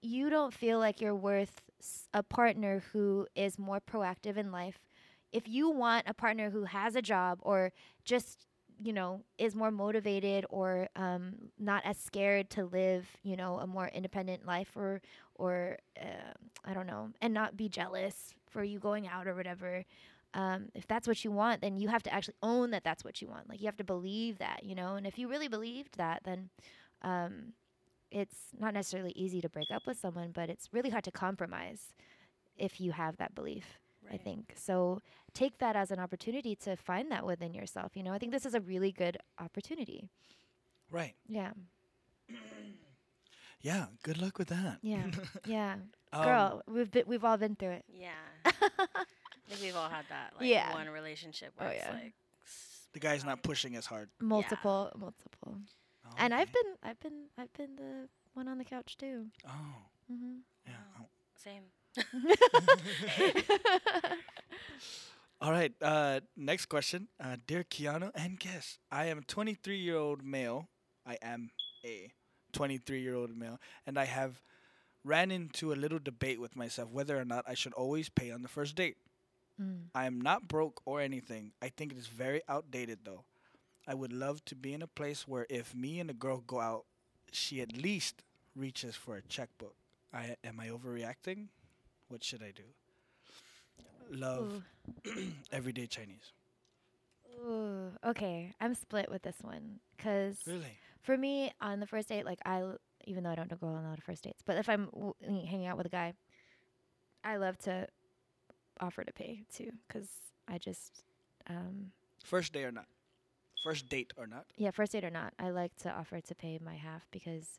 you don't feel like you're worth s- a partner who is more proactive in life, if you want a partner who has a job or just you know is more motivated or um, not as scared to live you know a more independent life or or uh, I don't know, and not be jealous for you going out or whatever. Um, if that's what you want, then you have to actually own that that's what you want. Like you have to believe that, you know. And if you really believed that, then um, it's not necessarily easy to break up with someone, but it's really hard to compromise if you have that belief. I think so. Take that as an opportunity to find that within yourself. You know, I think this is a really good opportunity. Right. Yeah, [clears throat] Yeah. Good luck with that. yeah, [laughs] yeah. Um, Girl, we've been, we've all been through it. Yeah. [laughs] I think we've all had that. Like Yeah. one relationship Oh, where it's yeah. like. The guy's not pushing as hard. multiple multiple Oh, and i've been i've been i've been the one on the couch too Oh. hmm Yeah. Oh. oh. Same. [laughs] All right. Uh, next question, uh, dear Keanu and guest. I am a 23 year old male. I am a 23 year old male, and I have ran into a little debate with myself whether or not I should always pay on the first date. mm. I am not broke or anything. I think it is very outdated though. I would love to be in a place where if me and a girl go out, she at least reaches for a checkbook. I am I overreacting? What should I do? Love [clears throat] everyday Chinese. Ooh. Okay i'm split with this one because Really? for me on the first date like i l- even though i don't go on a lot of first dates but if i'm w- hanging out with a guy i love to offer to pay too because i just um First day or not? First date or not? yeah, first date or not, I like to offer to pay my half because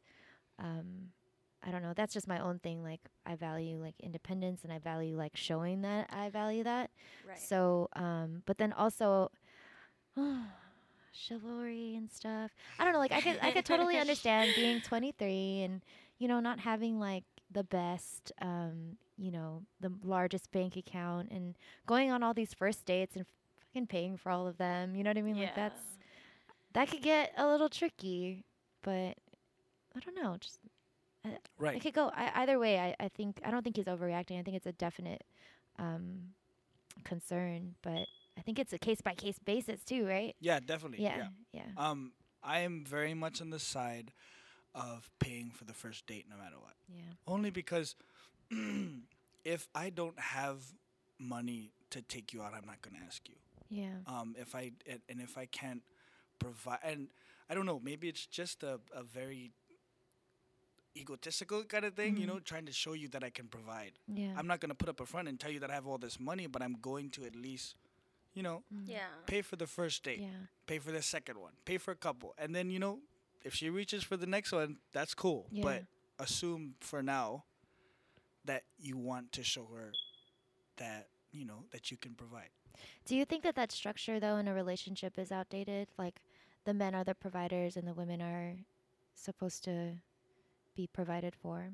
um, I don't know. That's just my own thing. Like I value like independence and I value like showing that I value that. Right. So, um, but then also [sighs] chivalry and stuff. I don't know. Like I could, I could totally understand being [laughs] 23 and you know not having like the best, um, you know, the largest bank account and going on all these first dates and fucking paying for all of them. You know what I mean? Like that's that could get a little tricky, but I don't know. Just it Right. could go I, either way. I, I think I don't think he's overreacting. I think it's a definite um, concern, but I think it's a case by case basis too, right? Yeah, definitely. Yeah, yeah. yeah, Um, I am very much on the side of paying for the first date no matter what. yeah. Only because [clears throat] if I don't have money to take you out, I'm not going to ask you. Yeah. Um, if I and, and if I can't provide, and I don't know, maybe it's just a, a very egotistical kind of thing, you Mhm. know, trying to show you that I can provide. Yeah. I'm not going to put up a front and tell you that I have all this money, but I'm going to at least, you know, Mm. Yeah. pay for the first date, Yeah. pay for the second one, pay for a couple, and then you know, if she reaches for the next one, that's cool. Yeah. But assume for now that you want to show her that you know that you can provide. Do you think that that structure though in a relationship is outdated? Like the men are the providers and the women are supposed to be provided for.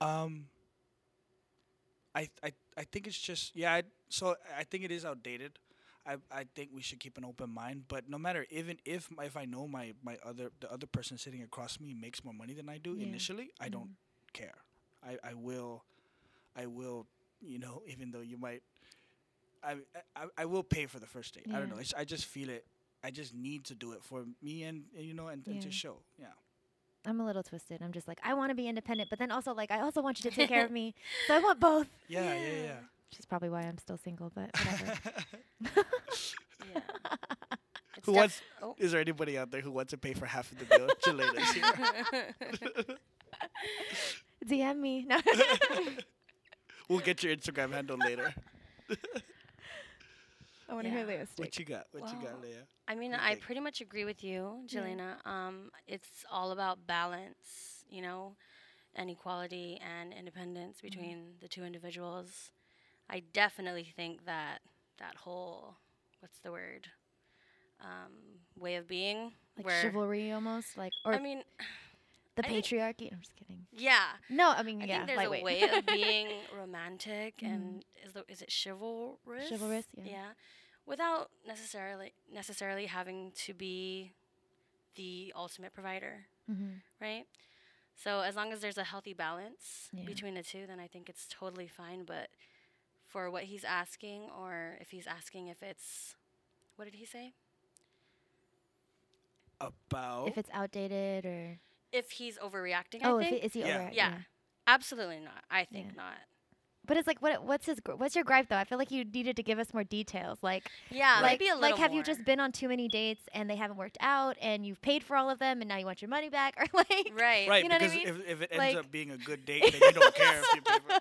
Um, I I I think it's just yeah. I, so I think it is outdated. I I think we should keep an open mind. But no matter even if my, if I know my my other the other person sitting across me makes more money than I do Yeah. initially, I don't care. I I will, I will. You know, even though you might, I I, I will pay for the first date. I don't know. It's, I just feel it. I just need to do it for me and, and you know and, and to show. Yeah. I'm a little twisted. I'm just like I want to be independent, but then also like I also want you to take care of me. [laughs] So I want both. [laughs] Yeah. Yeah. Yeah. Which is probably why I'm still single, but whatever. [laughs] Yeah. It's Who def- wants? oh. Is there anybody out there who wants to pay for half of the bill? Gilayna's here. DM me. No. We'll get your Instagram handle later. I want to hear Leah's What you got? What you got, Leah? I mean, I think? pretty much agree with you, Yeah. Gilayna. Um, it's all about balance, you know, and equality and independence between the two individuals. I definitely think that that whole, what's the word, um, way of being, like where chivalry almost, like or I mean, the I think- patriarchy. I'm just kidding. yeah, No, I mean I yeah, think there's a way of [laughs] being romantic and is the, is it chivalrous? Chivalrous, yeah. Yeah, Without necessarily necessarily having to be the ultimate provider, hmm right? So as long as there's a healthy balance Yeah. between the two, then I think it's totally fine. But for what he's asking, or if he's asking if it's, what did he say? About If it's outdated or If he's overreacting, oh, I if think it, is he Yeah. over? Yeah. absolutely not. I think Yeah. not. But it's like, what? What's his? gr- What's your gripe though? I feel like you needed to give us more details. Like, Yeah, like, maybe a like, little have you just been on too many dates and they haven't worked out, and you've paid for all of them, and now you want your money back, [laughs] or like, right? right, you know what I mean? if, if it ends Like- up being a good date, then you don't care if you pay for [laughs]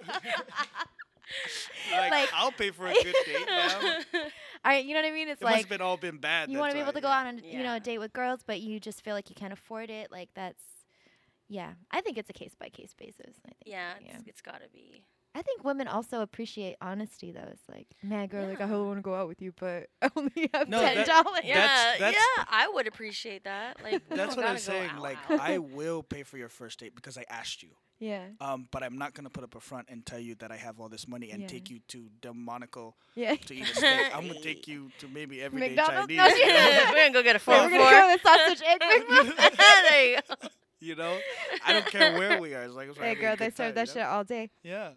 like, Like- I'll pay for a good date [laughs] now. all right, you know what I mean? It's It must like have been all been bad. you want to be able to why, go out on you know a date with girls, but you just feel like you can't afford it. Like that's, yeah. I think it's a case by case basis. I think. yeah, it's, Yeah. it's got to be. I think women also appreciate honesty though. It's like, man, girl, like I Yeah. really want to go out with you, but [laughs] I only have No, ten that- dollars. Yeah, That's- that's- yeah, I would appreciate that. Like, That's what I'm saying. out, Like, out. [laughs] I will pay for your first date because I asked you. Yeah, Um, but I'm not gonna put up a front and tell you that I have all this money and Yeah. take you to the Monaco yeah. to eat a steak. [laughs] I'm gonna take you to maybe everyday McDonald's? Chinese. No, you know? we're gonna go get a Wait, four we're gonna go to sausage egg McMuffin. there you go. You know, I don't care where we are. As long as we're Hey, girl, they serve time, that you know? shit all day Yeah.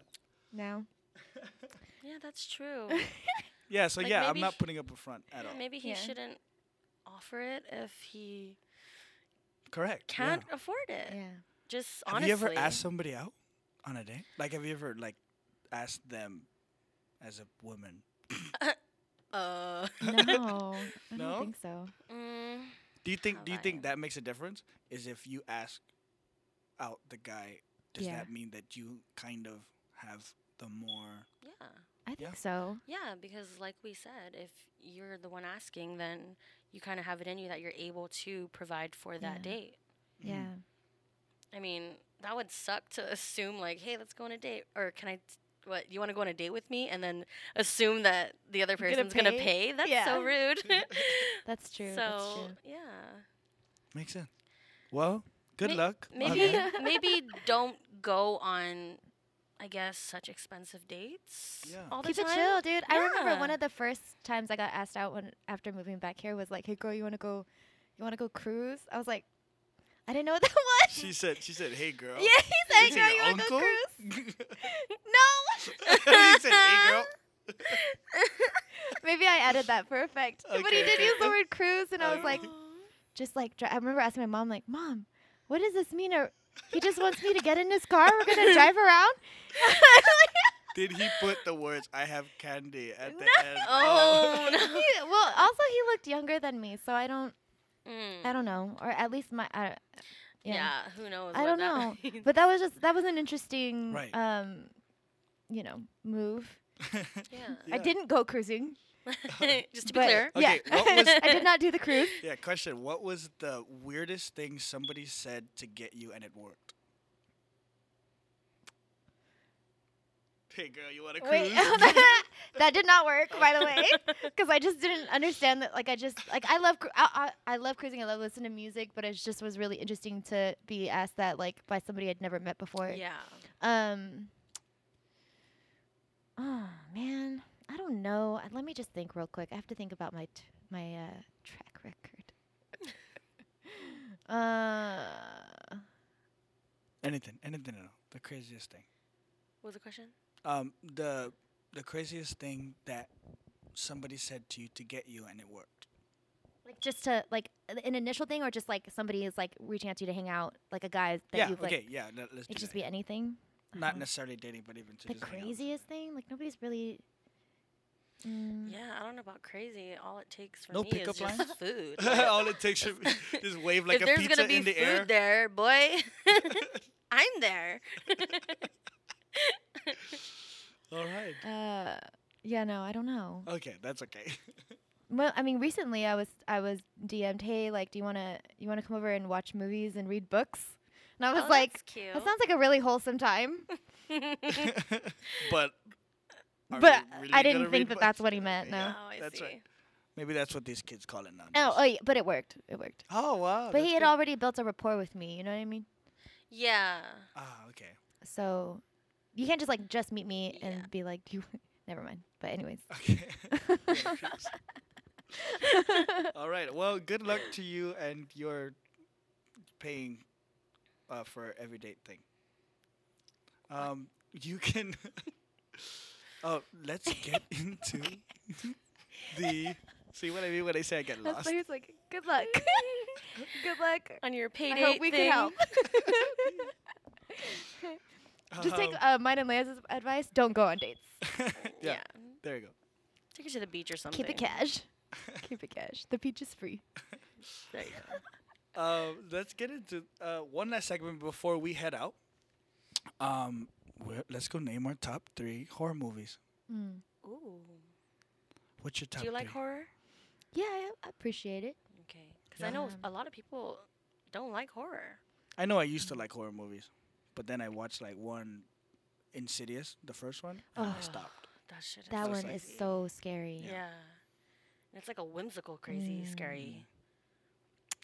now. [laughs] Yeah, that's true. [laughs] Yeah. So Like, yeah, I'm not putting up a front at all. Maybe he Yeah. shouldn't offer it if he Correct. can't afford it. Yeah. Just honestly. Have you ever asked somebody out on a date? Like, have you ever like asked them as a woman? [laughs] Uh. No, I No? don't think so. mm, Do you think? Do you think that makes a difference? Is if you ask out the guy, does Yeah. that mean that you kind of have the more? yeah. I think Yeah. so. Yeah, because like we said, if you're the one asking, then you kind of have it in you that you're able to provide for that Yeah. date. Mm. Yeah. I mean, that would suck to assume like, hey, let's go on a date, or can I? t- What you want to go on a date with me, and then assume that the other Gonna person's gonna pay? pay? That's Yeah. so rude. [laughs] [laughs] That's true. so that's true. yeah, Makes sense. Well, good May- luck. maybe Okay. [laughs] maybe don't go on, I guess, such expensive dates Yeah. all the Keep time. it chill, dude. I remember one of the first times I got asked out when after moving back here was like, "Hey, girl, you wanna go? You wanna go cruise?" I was like, I didn't know what that was. She said. She said, "Hey, girl." yeah, he said, Is he "Girl, you wanna go cruise?" [laughs] No. [laughs] he said, "Hey, girl." [laughs] Maybe I added that for effect. but he did okay. use the word cruise, and I was like, just like dri- I remember asking my mom, like, "Mom, what does this mean?" Or he just wants me to get in his car. We're gonna drive around. Did he put the words "I have candy" at the No. end? Oh, no. He- well, also he looked younger than me, so I don't, Mm. I don't know, or at least my, I, yeah. yeah. who knows? I don't that know. [laughs] means. But that was just that was an interesting, Right. um, you know, move. [laughs] yeah. I didn't go cruising. [laughs] Just to be but clear. yeah, Okay, what was- I did not do the cruise. Yeah. Question: What was the weirdest thing somebody said to get you and it worked? Hey, girl, you want to cruise? Wait, [laughs] that did not work, by the way, [laughs] because I just didn't understand that. Like, I just like I love cru- I, I, I love cruising. I love listening to music, but it just was really interesting to be asked that like by somebody I'd never met before. Yeah. Um. Oh man, I don't know. Uh, Let me just think real quick. I have to think about my t- my uh, track record. [laughs] uh. anything, anything at all. The craziest thing. What was the question? Um, the the craziest thing that somebody said to you to get you and it worked. Like just to like an initial thing, or just like somebody is like reaching out to you to hang out, like a guy that yeah. you've like. Okay. Yeah. Let, us It just that. be anything. Not necessarily dating, but even to the just hang out. craziest thing. Like nobody's really. Mm. Yeah, I don't know about crazy. All it takes for No me pickup is just lines? food. [laughs] like, All it takes is just wave [laughs] like if a there's pizza gonna be in the food air. there, boy, [laughs] I'm there. [laughs] All right. Uh. Yeah. No, I don't know. Okay, that's okay. [laughs] Well, I mean, recently I was I was DM'd, hey, like, do you wanna you wanna come over and watch movies and read books? And I was Oh, like, that's cute. that sounds like a really wholesome time. [laughs] but are but we I didn't think that books? that's what he meant. No. Yeah, Oh, I that's see. right. Maybe that's what these kids call it now. Oh, oh, yeah, but it worked. It worked. Oh wow. but he had good. already built a rapport with me. You know what I mean? Yeah. Ah, okay. So you can't just like just meet me and be like, you. [laughs] Never mind. But anyways. Okay. [laughs] All right. Well, good luck to you and your paying uh, for every date thing. Um, you can. [laughs] oh, let's get into the. See what I mean when I say I get That's lost? why he was like, good luck. good luck. On your I payday hope we thing. can help. Just take Um, uh, mine and Leah's advice. Don't go on dates. [laughs] yeah, yeah. There you go. Take her to the beach or something. Keep it cash. [laughs] Keep it cash. The beach is free. [laughs] There you go. Uh, let's get into uh, one last segment before we head out. Um, we're- let's go name our top three horror movies. Mm. Ooh. What's your top Do you like three? horror? Yeah, I I appreciate it. Okay. Because I know Yeah. a lot of people don't like horror. I know I used to like horror movies, but then I watched like one Insidious, the first one, and I Oh. stopped. That shit is That so one is so scary. Yeah. And It's like a whimsical, crazy, scary.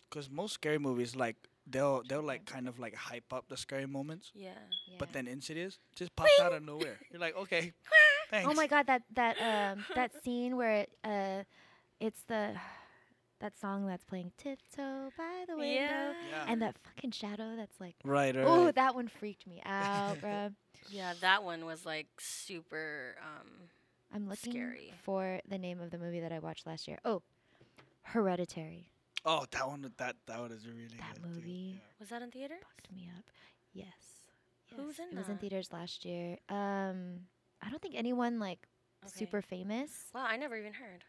Because most scary movies, like they'll they'll like kind of like hype up the scary moments, Yeah. but then Insidious just pops out of nowhere. You're like, okay, [laughs] thanks. Oh my god, that that um that [laughs] scene where it, uh it's the that song that's playing tiptoe by the window Yeah. Yeah. and that fucking shadow that's like Right, right. oh right. that one freaked me out, [laughs] bro Yeah, that one was like super. Um, I'm looking Scary. for the name of the movie that I watched last year. Oh, Hereditary. Oh, that one, that that one is really That good. movie. Yeah. was that in theater? Fucked me up. Yes. Who was yes, in It was in theaters last year. Um, I don't think anyone like Okay. super famous. Wow, I never even heard.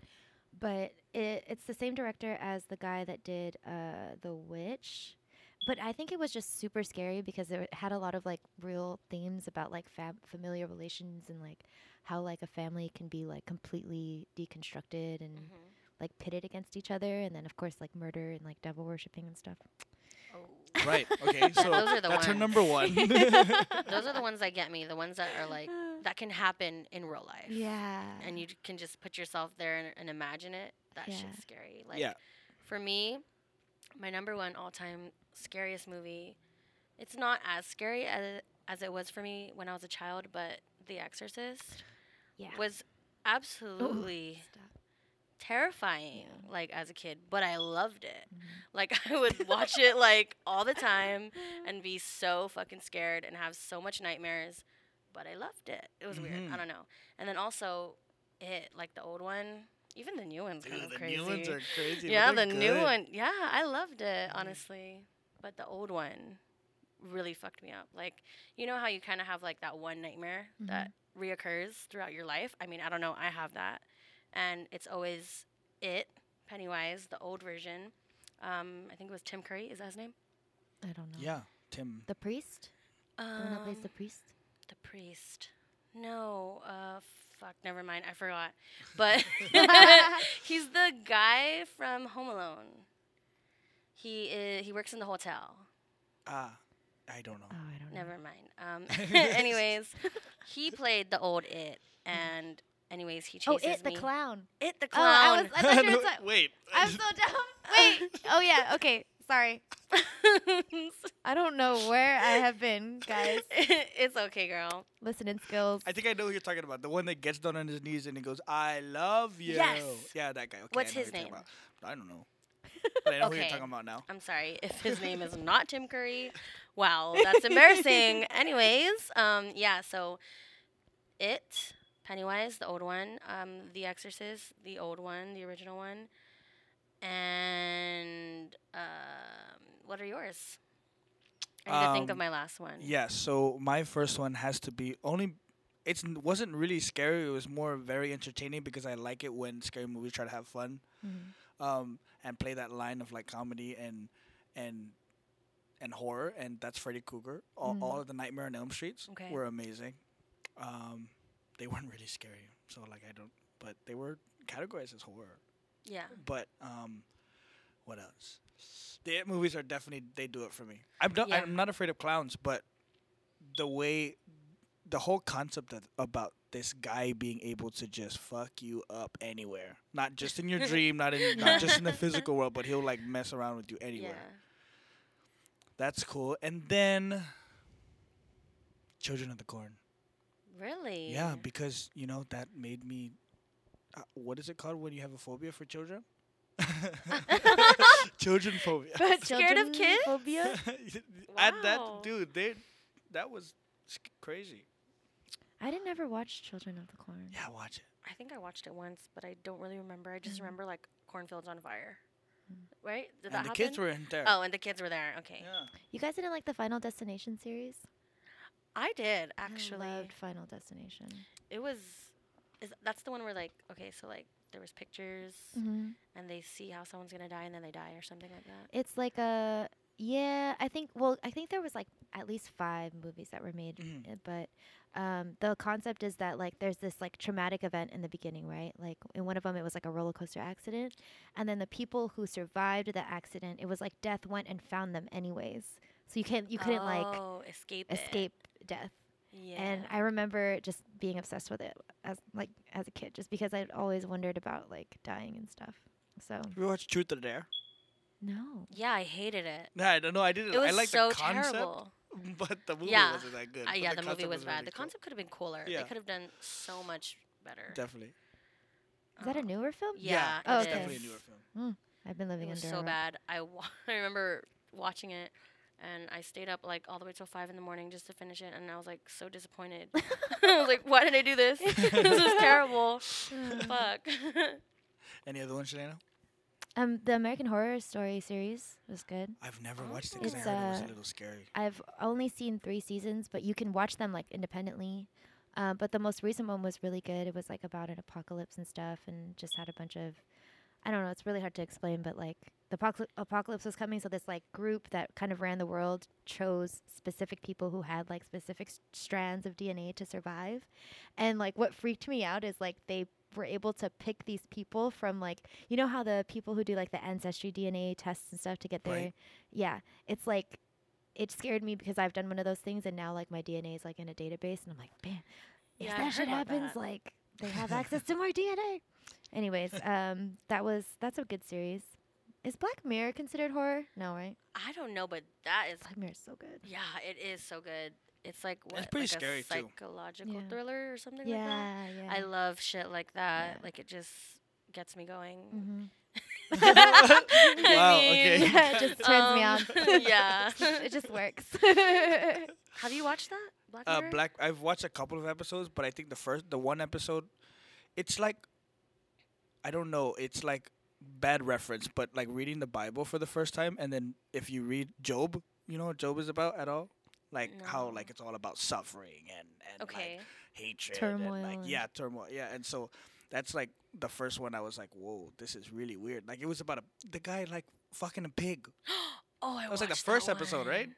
But it, it's the same director as the guy that did uh, The Witch. But I think it was just super scary because it had a lot of like real themes about like fam- familiar relations and like how like a family can be like completely deconstructed and Mm-hmm. like pitted against each other, and then of course like murder and like devil worshipping and stuff. Right. Okay. [laughs] So those are the that's her ones. number one. [laughs] [laughs] Those are the ones that get me. The ones that are like [sighs] that can happen in real life. yeah. And you can just put yourself there and, and imagine it. That Yeah. shit's scary. Like yeah. for me, my number one all-time scariest movie. It's not as scary as it, as it was for me when I was a child, but The Exorcist yeah. was absolutely Stop. Terrifying Yeah. like as a kid but i loved it. Mhm. like i would watch it like all the time [laughs] and be so fucking scared and have so much nightmares but i loved it. It was weird. Mhm. i don't know. And then also it like the old one even the new one's [laughs] kind of the crazy. new ones are crazy. yeah the they're new one yeah i loved it honestly but the old one really fucked me up. Like you know how you kind of have like that one nightmare that reoccurs throughout your life? I mean i don't know i have that and it's always it pennywise the old version um, i think it was tim curry is that his name I don't know. Yeah, Tim. The priest? The one that plays Um, the priest? the priest no uh fuck never mind i forgot but [laughs] [laughs] he's the guy from home alone he is he works in the hotel Ah, I don't know. Oh, I don't know. Never mind. Um, [laughs] anyways, he played the old it, and anyways, he chases Oh, it, the clown. It the Oh, I clown. was. I [laughs] thought you were No, talking. Wait. I'm [laughs] so dumb. Wait. Oh yeah. Okay. Sorry. [laughs] I don't know where I have been, guys. it's okay, girl. Listening skills. I think I know who you're talking about. The one that gets down on his knees and he goes, "I love you." Yes. Yeah, that guy. Okay, What's I his name? I don't know. But I know who you're Okay. talking about now. I'm sorry if his name is not Tim Curry. Wow, that's embarrassing. Anyways, um, yeah. So, it Pennywise, the old one. Um, The Exorcist, the old one, the original one. And um, what are yours? I need to think of Um, my last one. Yeah. So my first one has to be only. It wasn't really scary. It was more very entertaining because I like it when scary movies try to have fun, Mhm. um, and play that line of like comedy and and and horror, and that's Freddy Krueger. All, Mhm. all of the Nightmare on Elm Streets Okay. were amazing. Um, they weren't really scary, so like I don't, but they were categorized as horror. Yeah. But um, what else? The It movies are definitely they do it for me. I'm not, Yeah. I'm not afraid of clowns, but the way, the whole concept of, about this guy being able to just fuck you up anywhere, not just in your [laughs] dream, not in not just in the physical world, but he'll like mess around with you anywhere. Yeah. That's cool. And then Children of the Corn. Really? Yeah, because you know that made me. Uh, what is it called when you have a phobia for children? [laughs] children phobia. But Scared of kids? Phobia? [laughs] At that dude, they that was sc- crazy. I didn't ever watch Children of the Corn. Yeah, watch it. I think I watched it once, but I don't really remember. I just Mhm. remember like cornfields on fire. Mm. Right? Did and that the happen? kids were in there. Oh, and the kids were there. Okay. Yeah. You guys didn't like the Final Destination series? I did actually. I loved Final Destination. It was. Is that's the one where like okay, so like there was pictures Mm-hmm. and they see how someone's gonna die and then they die or something like that. It's like a yeah. I think well, I think there was like at least five movies that were made, Mhm. uh, but um, the concept is that like there's this like traumatic event in the beginning, right? Like in one of them, it was like a roller coaster accident, and then the people who survived the accident, it was like death went and found them anyways. So you can't you couldn't like oh, escape. it. escape death. Yeah. And I remember just being obsessed with it as like as a kid, just because I'd always wondered about like dying and stuff. So we watched Truth or Dare? no. yeah, I hated it. Nah, I don't know. I didn't. It was I like so the concept, terrible. [laughs] but the movie Yeah. wasn't that good. Uh, yeah, the, movie concept was bad. really the cool. concept could have been cooler. Yeah. They could have done so much better. Definitely. Is that a Um, newer film? Yeah, Oh, it's okay. definitely a newer film. I've been living It was under so a rock. bad. I, wa- [laughs] I remember watching it, and I stayed up like all the way till five in the morning just to finish it, and I was like so disappointed. [laughs] [laughs] I was like, why did I do this? [laughs] this is terrible. Fuck. Any other one, Gilayna? Um, the American Horror Story series was good. I've never watched it because I It's, heard it was a uh, little scary. I've only seen three seasons, but you can watch them like independently. Um, but the most recent one was really good. It was like about an apocalypse and stuff, and just had a bunch of, I don't know, it's really hard to explain, but like the apocalypse, apocalypse was coming, so this like group that kind of ran the world chose specific people who had like specific s- strands of DNA to survive, and like what freaked me out is like they were able to pick these people from like you know how the people who do like the ancestry DNA tests and stuff to get their Right. yeah it's like it scared me because I've done one of those things, and now like my DNA is like in a database, and I'm like, man, if Yeah, I that shit happens, that. like they have [laughs] access to my DNA. Anyways, [laughs] um, that was that's a good series. Is Black Mirror considered horror? No, right? I don't know, but that is Black Mirror is so good. yeah, it is so good. It's like what It's pretty like scary, a too. psychological Yeah. thriller or something like that. Yeah, yeah. I love shit like that. Yeah. Like it just gets me going. [laughs] [laughs] hmm I Wow, mean, okay. yeah, it just turns me on. um, [laughs] yeah. it just works. Have you watched that? Black Uh, Mirror? Black. I've watched a couple of episodes, but I think the first, the one episode, it's like, I don't know. It's like bad reference, but like reading the Bible for the first time, and then if you read Job, you know what Job is about at all? Like how like it's all about suffering and and okay. like hatred, Turmoil and like yeah, turmoil, yeah, and so. That's like the first one. I was like, "Whoa, this is really weird." Like it was about a the guy like fucking a pig. [gasps] oh, I That was like the first episode, right?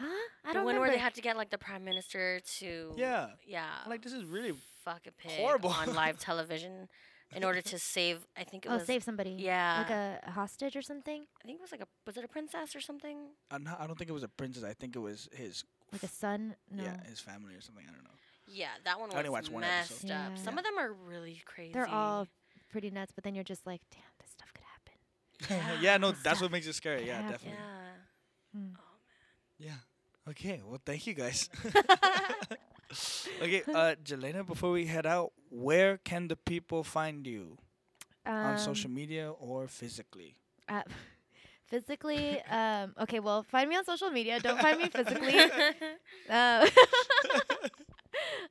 huh? I the don't one remember. where they had to get like the prime minister to Yeah, yeah like this is really fuck a pig horrible. on live [laughs] television in order to save I think it oh, was save somebody. yeah Like a, a hostage or something. I think it was like a was it a princess or something I'm I don't think it was a princess. I think it was his Like a son. No. yeah his family or something. I don't know. yeah that one I only was watched one messed episode. up Yeah. some of them are really crazy They're all pretty nuts, but then you're just like, damn, this stuff could happen. [laughs] yeah, no, that's stuff what makes it scary. Yeah, could definitely. yeah Hmm. oh Yeah. Okay. Well, thank you guys. [laughs] [laughs] [laughs] okay, uh, Gilayna, before we head out, where can the people find you on social Um, media or physically? Uh, [laughs] physically, [laughs] um, okay. Well, find me on social media. Don't find me physically. Uh,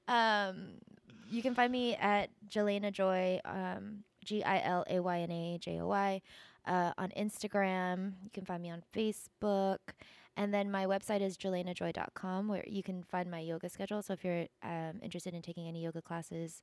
um, you can find me at Gilayna Joy, um, G I L A Y N A J O Y, uh, on Instagram. You can find me on Facebook. And then my website is gilaynajoy.com, where you can find my yoga schedule. So if you're um, interested in taking any yoga classes,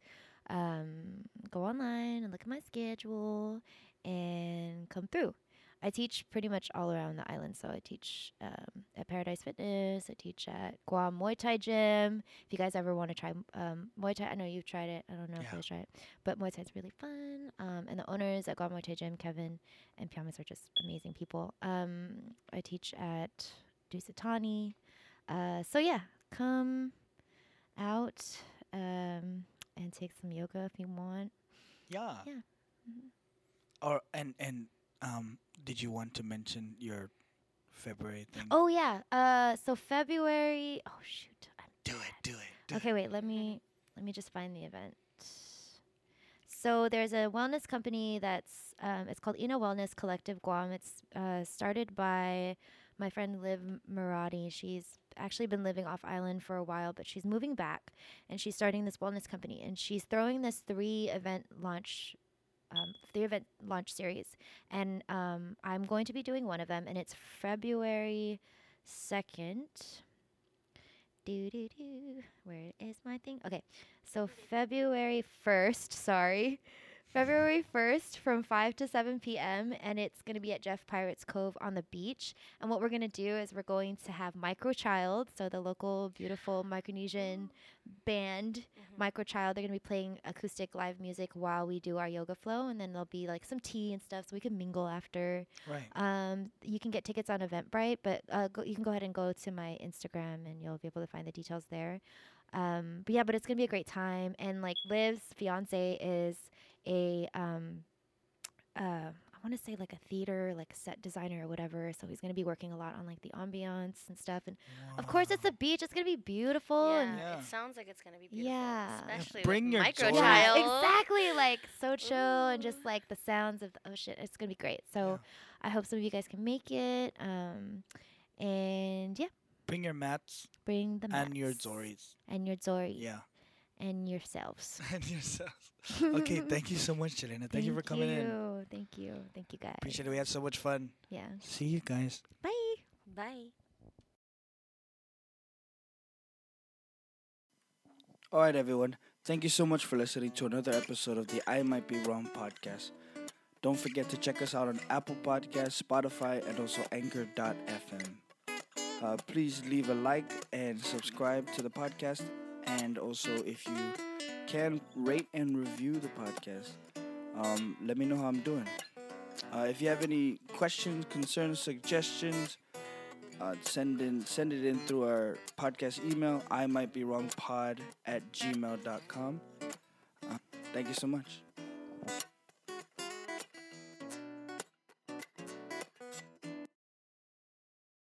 um, go online and look at my schedule and come through. I teach pretty much all around the island. So I teach um, at Paradise Fitness. I teach at Guam Muay Thai Gym. If you guys ever want to try um, Muay Thai, I know you've tried it. I don't know if you guys tried it, but Muay Thai is really fun. Um, and the owners at Guam Muay Thai Gym, Kevin and Piamas, are just amazing people. Um, I teach at Dusit Thani. Uh, so yeah, come out um, and take some yoga if you want. Yeah. Yeah. Mhm. Or and and um, did you want to mention your February thing? Oh yeah. Uh, so February. Oh shoot. I'm do bad. it, do it. Do Okay, wait. Let me let me just find the event. So there's a wellness company that's um, it's called Ina Wellness Collective Guam. It's uh, started by my friend Liv Murati. She's actually been living off island for a while, but she's moving back and she's starting this wellness company and she's throwing this three event launch. Um, three event launch series, and um, I'm going to be doing one of them, and it's February second. Do do do. Where is my thing? Okay, so February first. Sorry, February first from five to seven p.m. and it's gonna be at Jeff Pirates Cove on the beach. And what we're gonna do is we're going to have Micro Child, so the local beautiful Micronesian band, Mhm. Micro Child. They're gonna be playing acoustic live music while we do our yoga flow, and then there'll be like some tea and stuff, so we can mingle after. Right. Um, you can get tickets on Eventbrite, but uh, go, you can go ahead and go to my Instagram and you'll be able to find the details there. Um, but yeah, but it's gonna be a great time. And like Liv's fiance is a um, uh, I want to say like a theater, like set designer or whatever. So he's gonna be working a lot on like the ambiance and stuff. And of course, it's Wow. the beach. It's gonna be beautiful. yeah, and Yeah. it sounds like it's gonna be beautiful. Yeah. especially bring with your micro joy. yeah, child. exactly. Like so chill and just like the sounds of the ocean. It's gonna be great. So Yeah. I hope some of you guys can make it. Um, and yeah, Bring your mats bring the and your mats Zoris. and your Zori Yeah. and yourselves. [laughs] and yourselves. [laughs] Okay, thank you so much, Gilayna. Thank, you for coming in. you. Thank you. Thank you guys. Appreciate it. We had so much fun. Yeah. See you guys. Bye. Bye. All right, everyone. Thank you so much for listening to another episode of the I Might Be Wrong podcast. Don't forget to check us out on Apple Podcasts, Spotify, and also Anchor.fm. Uh, please leave a like and subscribe to the podcast. And also, if you can, rate and review the podcast. Um, let me know how I'm doing. Uh, if you have any questions, concerns, suggestions, uh, send in send it in through our podcast email. I might be wrong pod at gmail.com. Uh, thank you so much.